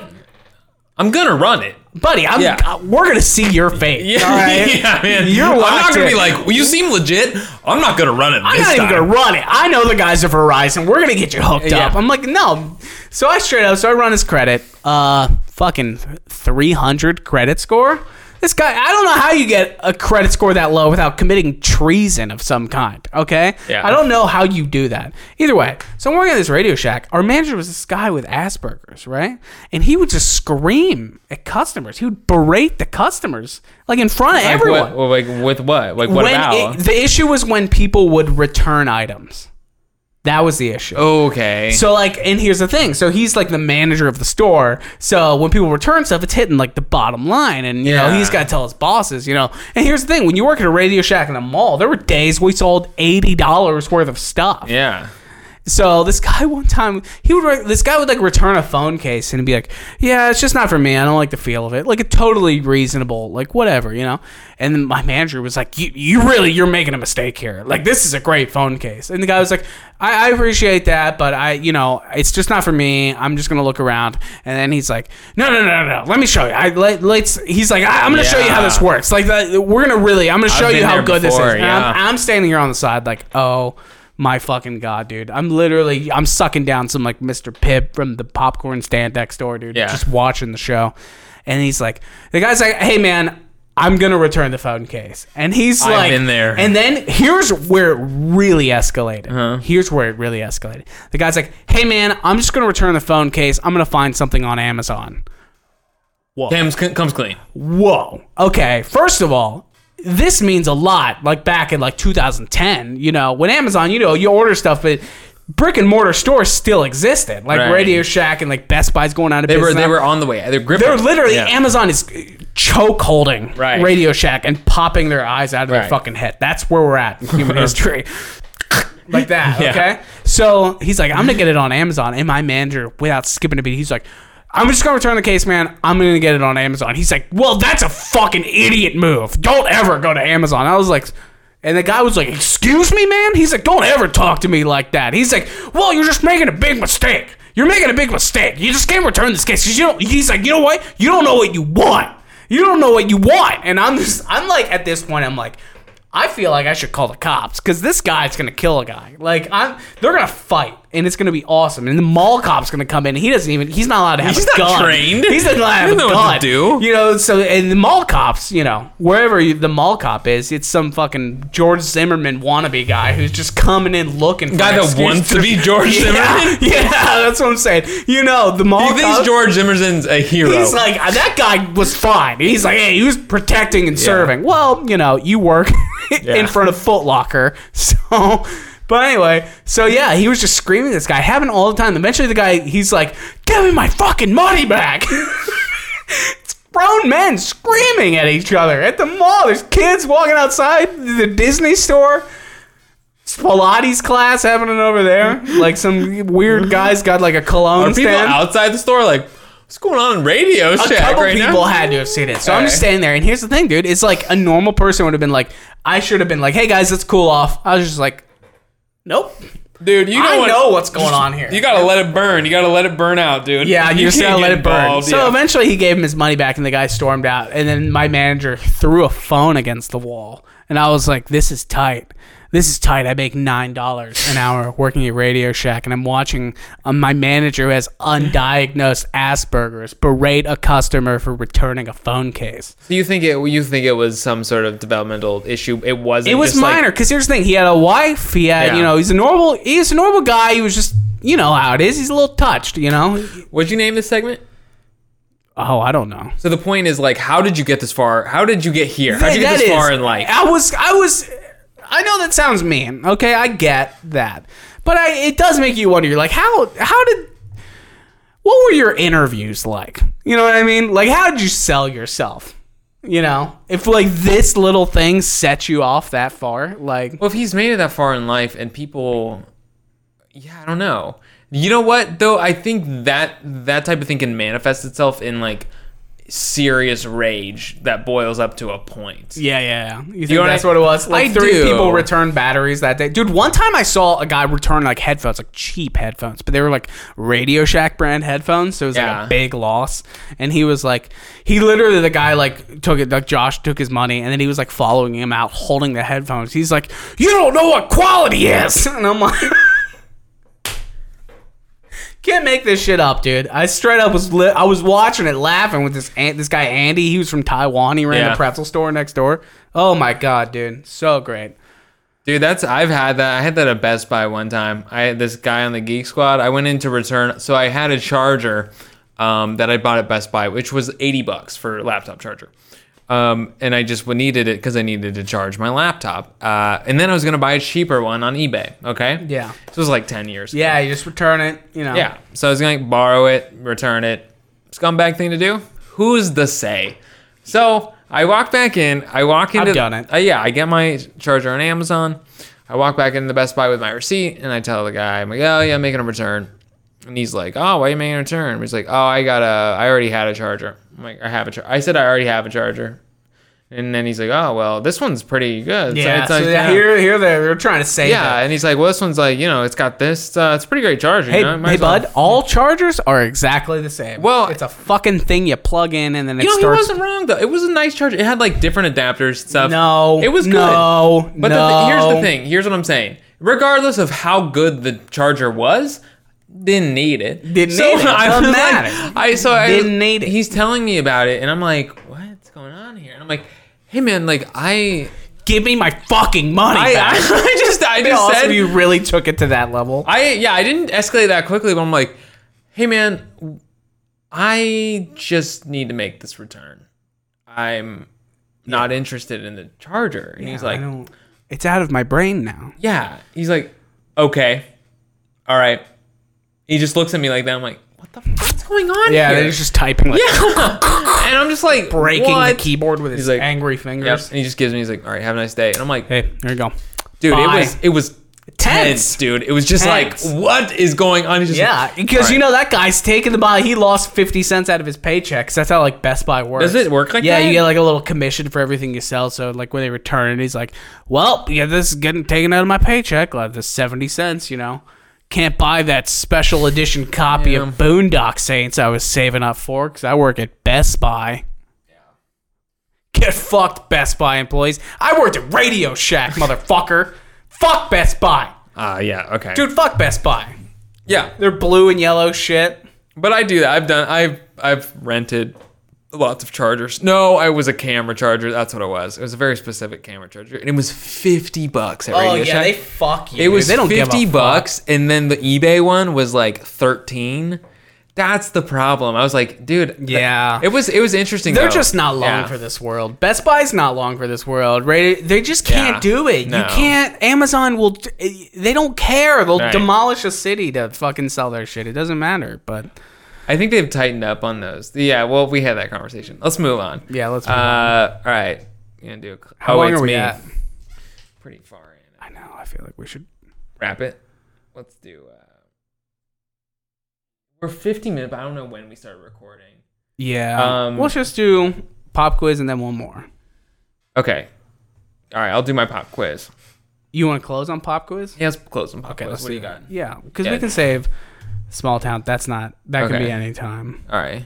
I'm gonna run it. Buddy, I'm, Yeah. uh, we're gonna see your face. Yeah, all right? yeah, man. You're I'm not gonna in. be like, well, you seem legit. I'm not gonna run it. I'm this not even time. gonna run it. I know the guys at Verizon. We're gonna get you hooked Yeah. up. I'm like, no. So I straight up, so I run his credit. Uh, fucking 300 credit score. This guy, I don't know how you get a credit score that low without committing treason of some kind. Okay. Yeah. I don't know how you do that. Either way, so I'm working at this Radio Shack. Our manager was this guy with Asperger's, right? And he would just scream at customers. He would berate the customers like in front of Like, everyone what, like with what? Like what when about? it- the issue was when people would return items. That was the issue. okay. So like, and here's the thing. So he's like the manager of the store. So when people return stuff, it's hitting like the bottom line, and you know Yeah. he's got to tell his bosses. You know, and here's the thing: when you work at a Radio Shack in a mall, there were days we sold eighty dollars worth of stuff. yeah. So this guy one time he would re- this guy would like return a phone case and be like, "Yeah, it's just not for me. I don't like the feel of it." Like a totally reasonable, like whatever, you know. And then my manager was like, "You you really you're making a mistake here. Like this is a great phone case." And the guy was like, "I, I appreciate that, but I you know it's just not for me. I'm just gonna look around." And then he's like, "No no no no, no. let me show you. I let, let's." He's like, I, "I'm gonna show you how this works. Like that, we're gonna really. I'm gonna show you how there good this is." And yeah. I'm, I'm standing here on the side like, oh my fucking god, dude. I'm literally I'm sucking down some like Mr. Pibb from the popcorn stand next door, dude. Yeah. Just watching the show. And he's like the guy's like, Hey man, I'm gonna return the phone case. And he's I've like in there. And then here's where it really escalated. Uh-huh. Here's where it really escalated. The guy's like, Hey man, I'm just gonna return the phone case. I'm gonna find something on Amazon. Comes comes clean. Whoa. Okay. First of all, this means a lot. Like back in like 2010, you know, when Amazon, you know, you order stuff, but brick and mortar stores still existed. Like Right. Radio Shack and like Best Buy's going out of They business. were they now. were on the way. They're gripping. They're literally Yeah. Amazon is choke holding Right. Radio Shack and popping their eyes out of their Right. fucking head. That's where we're at in human history. like that, Yeah. okay? So he's like, I'm gonna get it on Amazon. And my manager, without skipping a beat, he's like, I'm just gonna return the case, man. I'm gonna get it on Amazon. He's like, Well, that's a fucking idiot move. Don't ever go to Amazon. I was like, and the guy was like, "Excuse me, man." He's like, "Don't ever talk to me like that." He's like, "Well, you're just making a big mistake. You're making a big mistake. You just can't return this case you don't." He's like, "You know what? You don't know what you want. You don't know what you want." And I'm just, I'm like, at this point, I'm like, I feel like I should call the cops because this guy's gonna kill a guy. Like, I'm, they're gonna fight, and it's gonna be awesome. And the mall cop's gonna come in. And he doesn't even, he's not allowed to have He's not gun. trained. He's not allowed to have a know gun. what to do. You know, so and the mall cops, you know, wherever you, the mall cop is, it's some fucking George Zimmerman wannabe guy who's just coming in looking for Guy that wants to be George yeah, Zimmerman? Yeah, that's what I'm saying. You know, the mall He thinks cop. George Zimmerman's a hero. He's like "Uh, that guy was fine. He's like, hey, he was protecting and serving. Well, you know, you work Yeah. in front of Foot Locker, so. But anyway, so yeah, he was just screaming at this guy, having all the time. Eventually, the guy, he's like, "Give me my fucking money back." it's grown men screaming at each other at the mall. There's kids walking outside the Disney store. Pilates class happening over there. Like some weird guys got like a cologne Are people stand. outside the store like, What's going on in Radio A Shack couple right people now? had to have seen it. So I'm just standing there, and here's the thing, dude. It's like a normal person would have been like, I should have been like, hey guys, let's cool off. I was just like, nope. Dude, you know I what? know what's going on here. You gotta let it burn. You gotta let it burn out, dude. Yeah, you, just can't gotta let it burn. involved, So yeah. eventually he gave him his money back and the guy stormed out. And then my manager threw a phone against the wall. And I was like, this is tight. This is tight. I make $9 an hour working at Radio Shack. And I'm watching um, my manager who has undiagnosed Asperger's berate a customer for returning a phone case. So you think it? You think it was some sort of developmental issue? It wasn't. It was minor because here's the thing: he had a wife. He had, Yeah. you know, he's a normal. He's a normal guy. He was just, you know, how it is. He's a little touched, you know. What'd you name this segment? Oh, I don't know. So the point is like, how did you get this far? How did you get here? How did you get That this is- far in life? I was, I was, I know that sounds mean. Okay, I get that, but I, it does make you wonder. You're like, how, how did, what were your interviews like? You know what I mean? Like, how did you sell yourself? You know, if like this little thing set you off that far, like, Well, if he's made it that far in life, and people, yeah, I don't know. You know what though? I think that that type of thing can manifest itself in like serious rage that boils up to a point. Yeah, yeah, yeah. You think know what that's I- what it was? Like I three do. people returned batteries that day. Dude, one time I saw a guy return like headphones, like cheap headphones, but they were like Radio Shack brand headphones, so it was Yeah. like a big loss. And he was like, he literally the guy like took it, like Josh took his money, and then he was like following him out, holding the headphones. He's like, "You don't know what quality is," and I'm like. Can't make this shit up, dude. I straight up was li- I was watching it, laughing with this An- this guy Andy. He was from Taiwan. He ran Yeah. the pretzel store next door. Oh my god, dude, so great. Dude, that's I've had that. I had that at Best Buy one time. I had this guy on the Geek Squad. I went in to return, so I had a charger um, that I bought at Best Buy, which was eighty bucks for a laptop charger. Um, and I just needed it because I needed to charge my laptop. Uh, and then I was gonna buy a cheaper one on eBay. Okay. Yeah. This was like ten years. ago. Yeah, you just return it. You know. Yeah. So I was going to borrow it, return it. Scumbag thing to do. Who's the say? So I walk back in. I walk into. I've done it. Uh, yeah, I get my charger on Amazon. I walk back into the Best Buy with my receipt, and I tell the guy, I'm like, oh yeah, I'm making a return. And he's like, oh, why are you making a return? He's like, oh, I got a, I already had a charger. I'm like, I have a charger. I said I already have a charger. And then he's like, oh well, this one's pretty good. Yeah. it's So, like, yeah, here, here, they're, they're trying to save yeah, it. and he's like, well, this one's like, you know, it's got this. Uh, it's a pretty great charger. Hey, you know? Hey, well- bud. All chargers are exactly the same. Well- it's a fucking thing you plug in and then it You know, starts. he wasn't wrong though. It was a nice charger. It had like different adapters and stuff. No, it was good. no, but the no. here's the thing. Here's what I'm saying. Regardless of how good the charger was, didn't need it. Didn't so need it. I Doesn't was like- matter. I so I Didn't need it. He's telling me about it, and I'm like, what's going on here? And I'm like, hey man, like I, Give me my fucking money I, back. I just, I just said, you really took it to that level. I yeah, I didn't escalate that quickly, but I'm like, hey man, I just need to make this return. I'm not interested in the charger. And he's I like, it's out of my brain now. yeah. He's like, okay, all right. He just looks at me like that. I'm like, what the what's going on Yeah, here? they're just typing like yeah, and I'm just like breaking what? the keyboard with his like, angry Yep. fingers. And he just gives me. He's like, all right, have a nice day. And I'm like, Hey, there you go. dude, Bye. it was it was tense, dude. It was just Tense. like, what is going on? Yeah, like, because all you know that guy's taking the buy. He lost fifty cents out of his paycheck. 'cause that's how like Best Buy works. Does it work like yeah, that? you get like a little commission for everything you sell. So like when they return it, he's like, "Well, yeah, this is getting taken out of my paycheck. Like this seventy cents, you know." Can't buy that special edition copy of Boondock Saints I was saving up for because I work at Best Buy. Yeah. Get fucked, Best Buy employees. I worked at Radio Shack, motherfucker. Fuck Best Buy. Ah, yeah, okay. Dude, fuck Best Buy. yeah. They're blue and yellow shit. But I do that. I've done I've I've rented lots of chargers. No, I was a camera charger. That's what it was. It was a very specific camera charger. And it was 50 bucks at oh, Radio yeah, Shack. They fuck you. it was they don't give a 50 fuck. bucks and then the eBay one was like 13. That's the problem. I was like, dude, th- Yeah. It was it was interesting. They're though. just not long Yeah. for this world. Best Buy's not long for this world. Right? They just can't Yeah. do it. No. You can't. Amazon will. They don't care. They'll Right. demolish a city to fucking sell their shit. It doesn't matter. But I think they've tightened up on those. Yeah, well, we had that conversation. Let's move on. yeah, let's. Move on. Uh, all right. Gonna do. A, How oh, long are we me. at? Pretty far in. I know. I feel like we should. Wrap it. Let's do. Uh, We're 50 minutes, but I don't know when we started recording. Yeah. Um, Let's just do pop quiz and then one more. Okay. All right, I'll do my pop quiz. You want to close on pop quiz? Yeah, let's close on pop Okay, quiz. let's What do you got? Yeah, because Yeah. we can save small town. That's not. That can Okay. be any time. All right.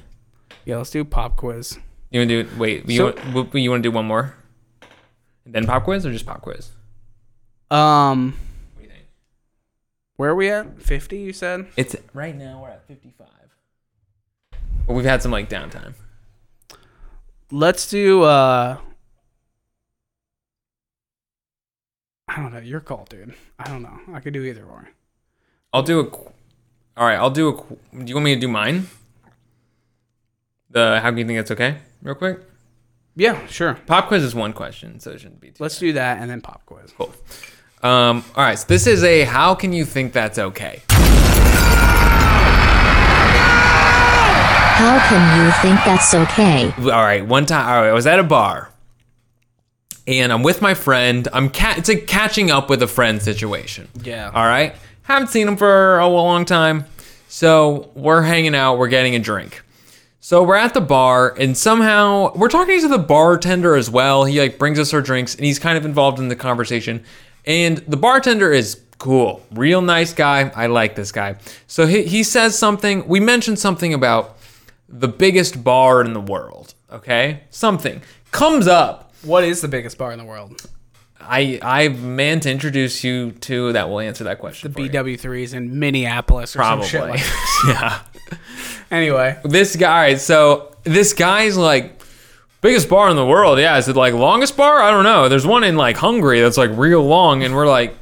Yeah, let's do pop quiz. You want to do wait? You So- want, you want to do one more? Then pop quiz or just pop quiz? Um, What do you think? where are we at? Fifty? You said. It's right now we're at 55. But we've had some like downtime. Let's do. uh I don't know. Your call, dude. I don't know. I could do either or. I'll do a. qu- All right, I'll do a. Do you want me to do mine? The how can you think that's okay? Real quick. Yeah, sure. Pop quiz is one question, so it shouldn't be too. Let's do that and then pop quiz. Cool. Um, all right, so this is a how can you think that's okay? How can you think that's okay? All right, one time, all right, I was at a bar, and I'm with my friend. I'm ca- it's a catching up with a friend situation. Yeah. All right, haven't seen him for a long time, so we're hanging out. We're getting a drink. So we're at the bar, and somehow we're talking to the bartender as well. He like brings us our drinks, and he's kind of involved in the conversation. And the bartender is cool, real nice guy. I like this guy. So he he says something. We mentioned something about the biggest bar in the world. Okay, something comes up. What is the biggest bar in the world? I I meant to introduce you to that will answer that question. The you. BW3s in Minneapolis or Probably. some shit like yeah. Anyway, this guy so this guy's like biggest bar in the world yeah is it like longest bar i don't know there's one in like hungary that's like real long and we're like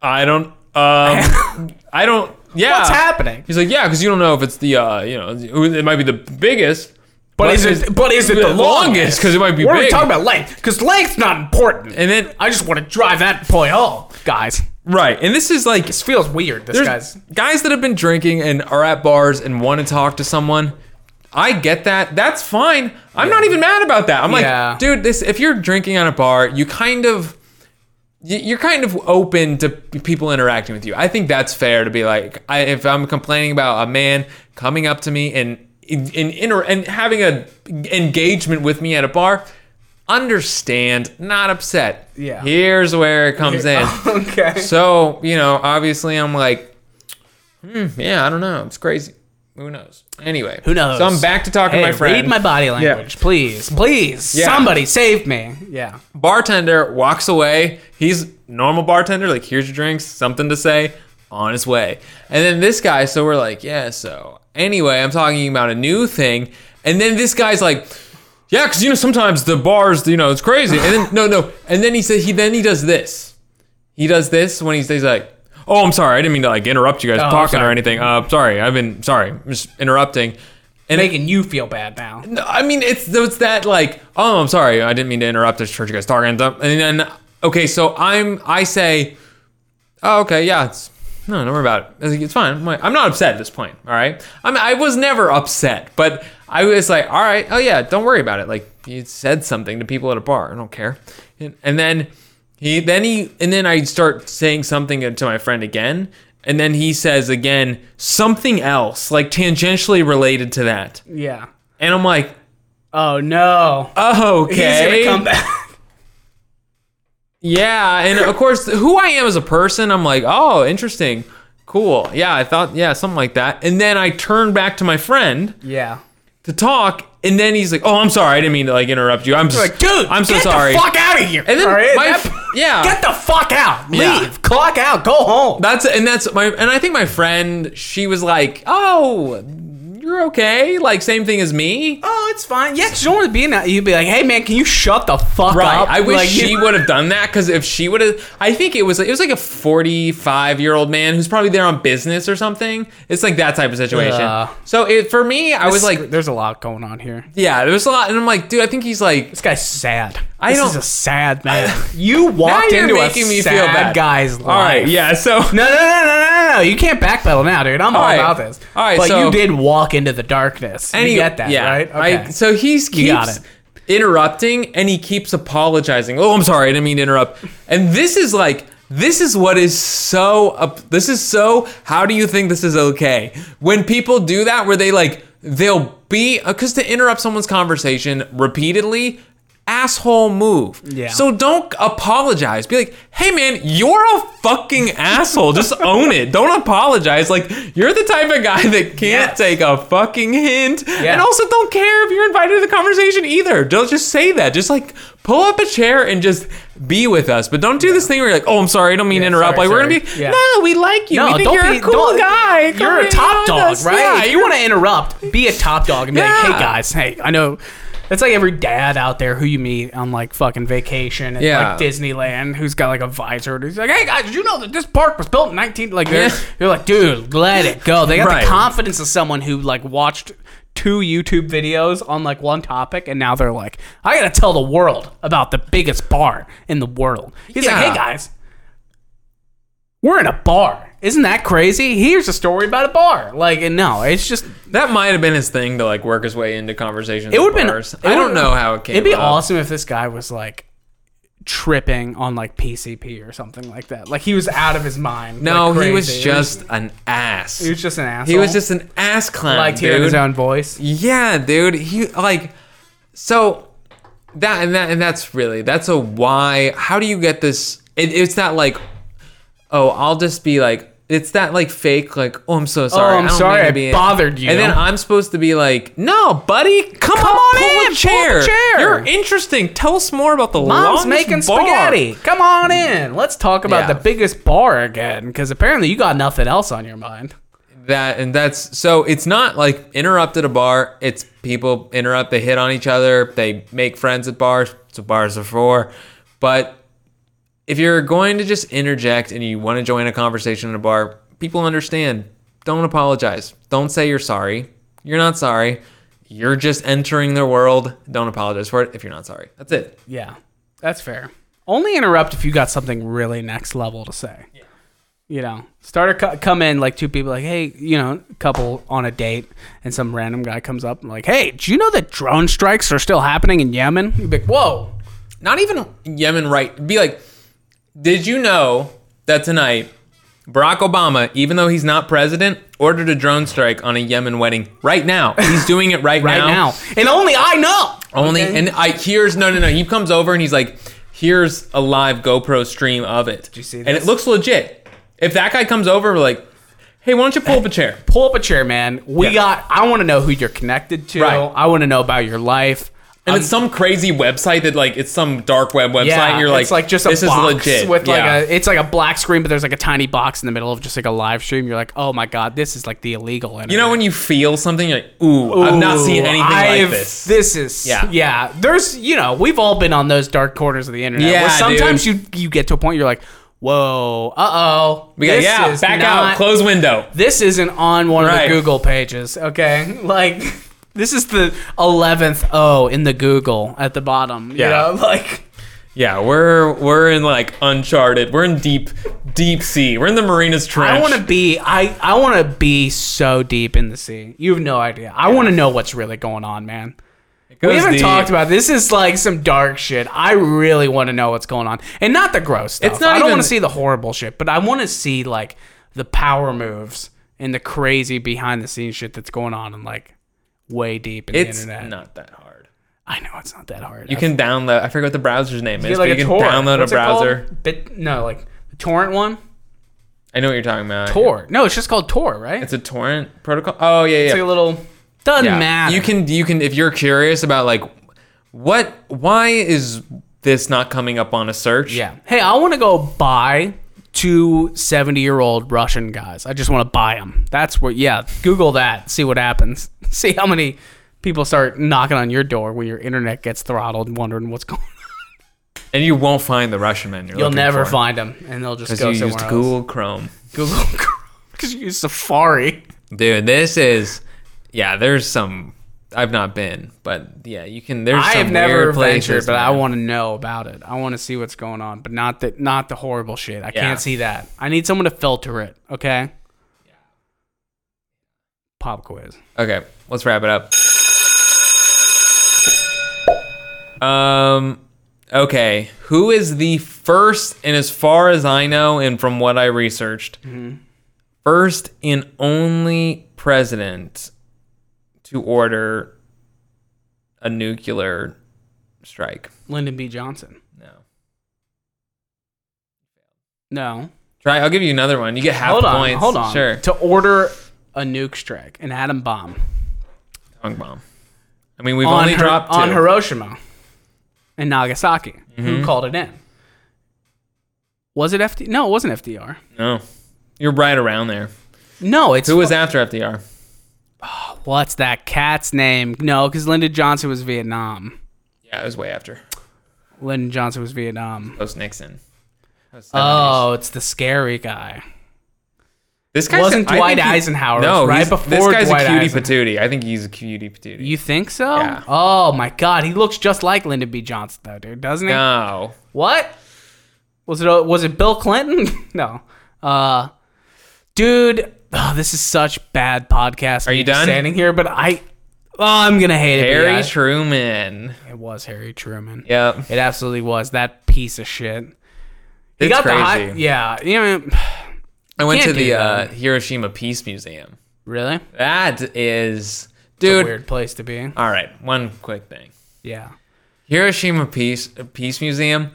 i don't um i don't yeah what's happening? he's like yeah because you don't know if it's the uh you know it might be the biggest But is it? But is it the, longest because it might be We're big talking about length because length's not important. and then I just want to drive that point home, guys. right and this is like This feels weird. This guy's. guys that have been drinking and are at bars and want to talk to someone. I get that. That's fine. I'm not even mad about that. I'm Yeah. like, dude, this if you're drinking on a bar, you kind of you're kind of open to people interacting with you. I think that's fair to be like, I, if I'm complaining about a man coming up to me and in, in inter- and having a engagement with me at a bar, understand, not upset. Yeah. Here's where it comes in. Okay. So, you know, obviously I'm like, hmm, yeah, I don't know. It's crazy. Who knows? Anyway. Who knows? So I'm back to talking Hey, to my friend. read my body language, please, please. Yeah. Somebody save me. Yeah. bartender walks away. He's normal bartender, like, here's your drinks, something to say, on his way. And then this guy, so we're like, yeah, so anyway, I'm talking about a new thing. And then this guy's like, yeah, because you know sometimes the bars, you know, it's crazy. And then no, no, and then he said he then he does this. He does this when he's, he's like, oh, I'm sorry, I didn't mean to like interrupt you guys Oh, talking or anything. Uh, sorry, I've been sorry, I'm just interrupting. And Making you feel bad now. no, I mean, it's it's that like, oh, I'm sorry, I didn't mean to interrupt. I just heard you guys talking, and then okay, so I'm I say, oh, okay, yeah, it's no, don't worry about it. It's, it's fine. I'm, like, I'm not upset at this point. All right, I mean, I was never upset, but I was like, all right, oh yeah, don't worry about it. Like you said something to people at a bar, I don't care. And, and then he then he and then I start saying something to my friend again. And then he says again something else, like tangentially related to that. Yeah. And I'm like, Oh no. oh, He's okay. gonna come back. Yeah, and of course, who I am as a person, I'm like, oh, interesting, cool. Yeah, I thought, yeah, something like that. And then I turn back to my friend Yeah. to talk, and then he's like, oh, I'm sorry, I didn't mean to like interrupt you. I'm just Like, dude, I'm so get sorry. the fuck out of here. And then All right? my, That- yeah, Get the fuck out. Leave. Yeah. Clock out. Go home. that's and that's my and I think my friend, she was like, oh, you're okay, like same thing as me. Oh, it's fine. Yeah, you don't want to be in that. You'd be like, hey, man, can you shut the fuck Right. up? I wish Like, she would have done that because if she would have, I think it was it was like a forty-five year old man who's probably there on business or something. It's like that type of situation. Ugh. so it for me, I was like, there's a lot going on here. yeah, there's a lot, and I'm like, dude, I think he's like, This guy's sad. I this don't- is a sad man. you walked you're into making a me sad feel bad. guy's life. all right, yeah. So No, no, no, no, no, no. You can't backpedal now, dude. I'm all, All right. about this. All right, But so- you did walk into the darkness. and you he- get that, yeah, right? I, so he's keeps You got it. interrupting, and he keeps apologizing. Oh, I'm sorry, I didn't mean to interrupt. And this is like This is what is so up. This is so. How do you think this is okay? When people do that, where they like, they'll be uh, because to interrupt someone's conversation repeatedly, asshole move. Yeah. So don't apologize. Be like, hey man, you're a fucking asshole. Just own it. Don't apologize. Like you're the type of guy that can't Yes. take a fucking hint, Yeah. and also don't care if you're invited to the conversation either. Don't just say that. Just like pull up a chair and just be with us. But don't do this thing where you're like, oh, I'm sorry, I don't mean Yeah, to interrupt. sorry, like we're gonna be, Yeah. no, we like you. we think you're a cool guy. Come You're a top dog, us. right? Yeah, you want to interrupt, be a top dog and be like, "Hey guys, hey, I know." It's like every dad out there who you meet on like fucking vacation at Yeah. like Disneyland who's got like a visor and he's like, "Hey guys, did you know that this park was built in 19 like they're, you're like, "Dude, let it go." They got Right. the confidence of someone who like watched two YouTube videos on like one topic and now they're like, "I got to tell the world about the biggest bar in the world." He's like, "Hey guys, we're in a bar. Isn't that crazy? Here's a story about a bar. Like, and no, it's just That might have been his thing to like work his way into conversations. it would have been. I don't know how it came. It'd be up. awesome if this guy was like tripping on like PCP or something like that. Like he was out of his mind. No, like he was just an ass. He was just an asshole. He was just an ass clown, dude. hearing his own voice. Yeah, dude. He like so that and that and that's really that's a why. How do you get this? It, it's that like, oh, I'll just be like. It's that like fake like oh I'm so oh, sorry Oh, I'm I don't sorry I be bothered you. and then I'm supposed to be like no buddy come, Come on pull in a- pull chair. a chair. you're interesting tell us more about the Mom's making bar. spaghetti. Come on in. Let's talk about Yeah. the biggest bar again, because apparently you got nothing else on your mind. that and that's so it's not like interrupted a bar it's people interrupt they hit on each other they make friends at bars that's what bars are for but if you're going to just interject and you want to join a conversation in a bar people understand don't apologize don't say you're sorry you're not sorry you're just entering their world don't apologize for it if you're not sorry that's it Yeah, that's fair. Only interrupt if you got something really next level to say. Yeah. You know, start a co- come in like two people like, hey, you know, couple on a date, and some random guy comes up and like, hey, do you know that drone strikes are still happening in Yemen? You'd be like, whoa. not even Yemen right. Be like, did you know that tonight Barack Obama, even though he's not president, ordered a drone strike on a Yemen wedding right now? He's doing it right, Right now. now, and only I know. Only Okay? and I here's no no no. He comes over and he's like, here's a live GoPro stream of it. Did you see And it looks legit. If that guy comes over, we're like, hey, why don't you pull up a chair? pull up a chair, man. We Yeah. got. I want to know who you're connected to. Right. I want to know about your life. And I'm- it's some crazy website that like it's some dark web website. and you're like, it's like just a this box is legit. with like Yeah. a. It's like a black screen, but there's like a tiny box in the middle of just like a live stream. You're like, oh my god, this is like the illegal. Internet. You know when you feel something, you're like, ooh, I've not seen anything I've- like this. This is Yeah. yeah. There's you know we've all been on those dark corners of the internet. Yeah, where sometimes you you get to a point you're like, whoa, uh oh, We got yeah, back out, close window. This isn't on one of the Google pages. Okay, like this is the eleventh O in the Google at the bottom. You Yeah. know, like. Yeah, we're we're in like uncharted. We're in deep deep sea. We're in the Marina's trench. I want to be I I want to be so deep in the sea. You have no idea. I want to know what's really going on, man. We haven't deep. talked about this. Is like some dark shit. I really want to know what's going on, and not the gross stuff. It's not I don't even- want to see the horrible shit, but I want to see like the power moves and the crazy behind the scenes shit that's going on, and like way deep in It's the internet. not that hard. I know it's not that hard. You can download. I forget what the browser's name is, like but you can torrent. download What's a browser. Bit, no, like the torrent one. I know what you're talking about. Tor. No, it's just called Tor, right? It's a torrent protocol. Oh yeah, yeah. It's like a little. Doesn't yeah. matter. You can you can if you're curious about like what why is this not coming up on a search? Yeah. Hey, I want to go buy two 70 year old Russian guys. I just want to buy them. That's what, yeah. Google that. See what happens. See how many people start knocking on your door when your internet gets throttled wondering what's going on. and you won't find the Russian men. You're You'll never for. find them and they'll just go you somewhere used else. Google Chrome. Google. Chrome. Because you use Safari. Dude, this is yeah. There's some I've not been, but yeah, you can. There's I some have never ventured, but I want to know about it. I want to see what's going on, but not the not the horrible shit. I Yeah. can't see that. I need someone to filter it. Okay. Pop quiz. Okay, let's wrap it up. Um, Okay, who is the first, and as far as I know, and from what I researched, first and only president to order a nuclear strike? Lyndon B. Johnson. No. No. Try. I'll give you another one. You get half hold on. points. Hold on. Sure. To order a nuke strike, an atom bomb Tongue bomb. I mean, we've on, only Hir- dropped two. on Hiroshima and Nagasaki. Mm-hmm. Who called it in? Was it FD? No, it wasn't FDR. no, you're right around there. No, it's Who was after FDR? What's that cat's name? No, because Lyndon Johnson was Vietnam. Yeah, it was way after. Lyndon Johnson was Vietnam. Post Nixon. Was 70s. Oh, it's the scary guy. this guy wasn't Dwight think he- Eisenhower. No, right before this guy's Dwight a cutie Eisenhower. patootie. I think he's a cutie patootie. You think so? Yeah. Oh my God, he looks just like Lyndon B. Johnson, though, dude, doesn't he? no. What? Was it? uh, Was it Bill Clinton? no. Uh, dude, oh, this is such bad podcast. Are you done? Standing here, but I, oh, I'm gonna hate it. Harry Truman. it was Harry Truman. Yep. It absolutely was that piece of shit. He It's got crazy. the high, yeah. You know, I went to the uh. Hiroshima Peace Museum. really, That is, dude. weird place to be. All right, one quick thing. Yeah. Hiroshima Peace Peace Museum.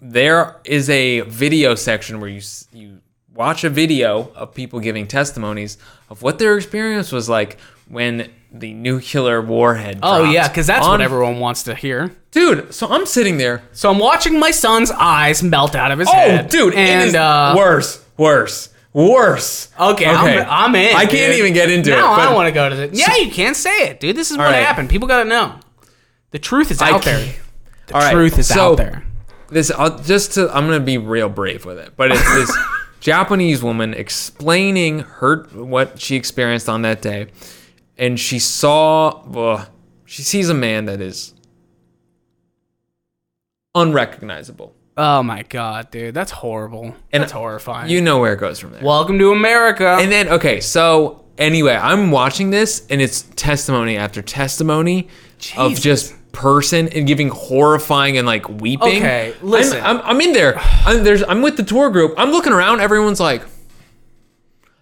There is a video section where you you watch a video of people giving testimonies of what their experience was like when the nuclear warhead. Oh yeah, because that's on- what everyone wants to hear. Dude, so I'm sitting there. So I'm watching my son's eyes melt out of his head. Oh, head. dude, and uh, worse, worse, worse. Okay, I'm, I'm in. I can't even get into now it. but I want to go to the. Yeah, you can't say it, dude. This is what right. happened. People gotta know. The truth is out there. The All right, truth is so- out there. this I'll, just to I'm gonna be real brave with it, but it's this Japanese woman explaining her what she experienced on that day, and she saw well, she sees a man that is unrecognizable. Oh my god, dude, that's horrible. And that's horrifying. You know where it goes from there. Welcome to America. And then okay, so anyway, I'm watching this and it's testimony after testimony of just person and giving horrifying and like weeping. Okay, I'm- listen. I'm, I'm, in there. I'm there's I'm with the tour group. I'm looking around. Everyone's like,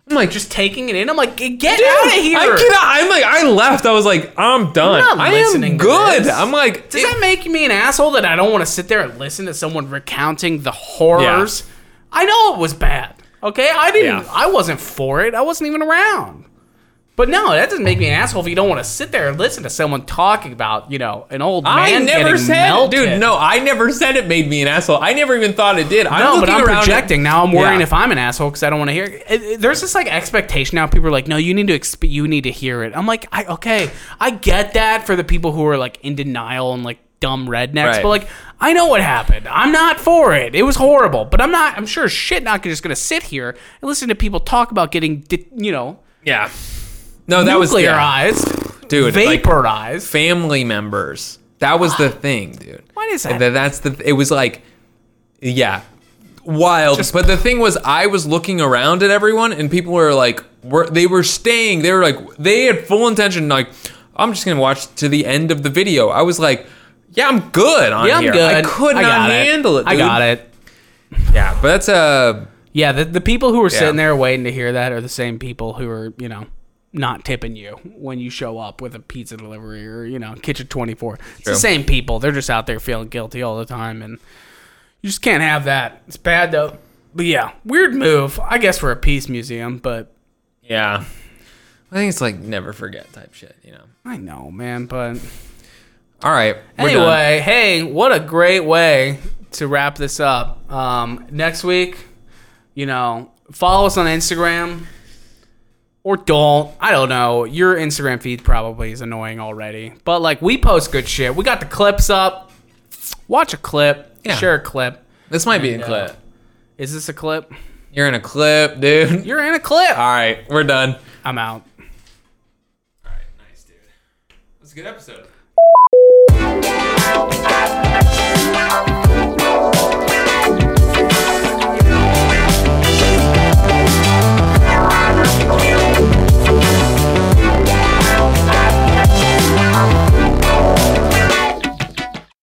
I'm like just taking it in. I'm like, get out of here. I get out. I'm like I left. I was like I'm done. I'm I am good. I'm like Does that make me an asshole that I don't want to sit there and listen to someone recounting the horrors? I know it was bad. Okay, I didn't. Yeah. I wasn't for it. I wasn't even around. But no, that doesn't make me an asshole if you don't want to sit there and listen to someone talking about, you know, an old man I never said, melted. dude. No, I never said it made me an asshole. I never even thought it did. I'm No, but I'm projecting. Now I'm worrying Yeah. if I'm an asshole because I don't want to hear. It. It- it- There's this like expectation now. People are like, "No, you need to exp- you need to hear it." I'm like, I okay, I get that for the people who are like in denial and like dumb rednecks, Right. but like I know what happened. I'm not for it. It was horrible, but I'm not. I'm sure shit not just gonna sit here and listen to people talk about getting, you know, Yeah. No, that was yeah. nuclearized, dude. like, vaporized. family members. That was the thing, dude. What is And that? then that's the. It was like, yeah, wild. Just- but the thing was, I was looking around at everyone, and people were like, were they were staying. They were like, they had full intention. Like, I'm just gonna watch to the end of the video. I was like, yeah, I'm good on yeah, I'm here. good. I could I not handle it. I got it. Yeah, but that's uh Yeah, the, the people who were Yeah. sitting there waiting to hear that are the same people who are, you know, not tipping you when you show up with a pizza delivery or, you know, Kitchen 24. It's True. the same people. They're just out there feeling guilty all the time. And you just can't have that. It's bad, though. But yeah, weird move, I guess, for a peace museum. But yeah. I think it's like never forget type shit. You know. I know, man. But All right. We're done. anyway, hey, what a great way to wrap this up. Um, next week, you know, follow us on Instagram or don't. I don't know. Your Instagram feed probably is annoying already, but like we post good shit. We got the clips up. Watch a clip. Yeah. Share a clip. This might be a clip. Is this a clip? You're in a clip, dude. You're in a clip. All right, we're done. I'm out. All right, nice, dude. That was a good episode.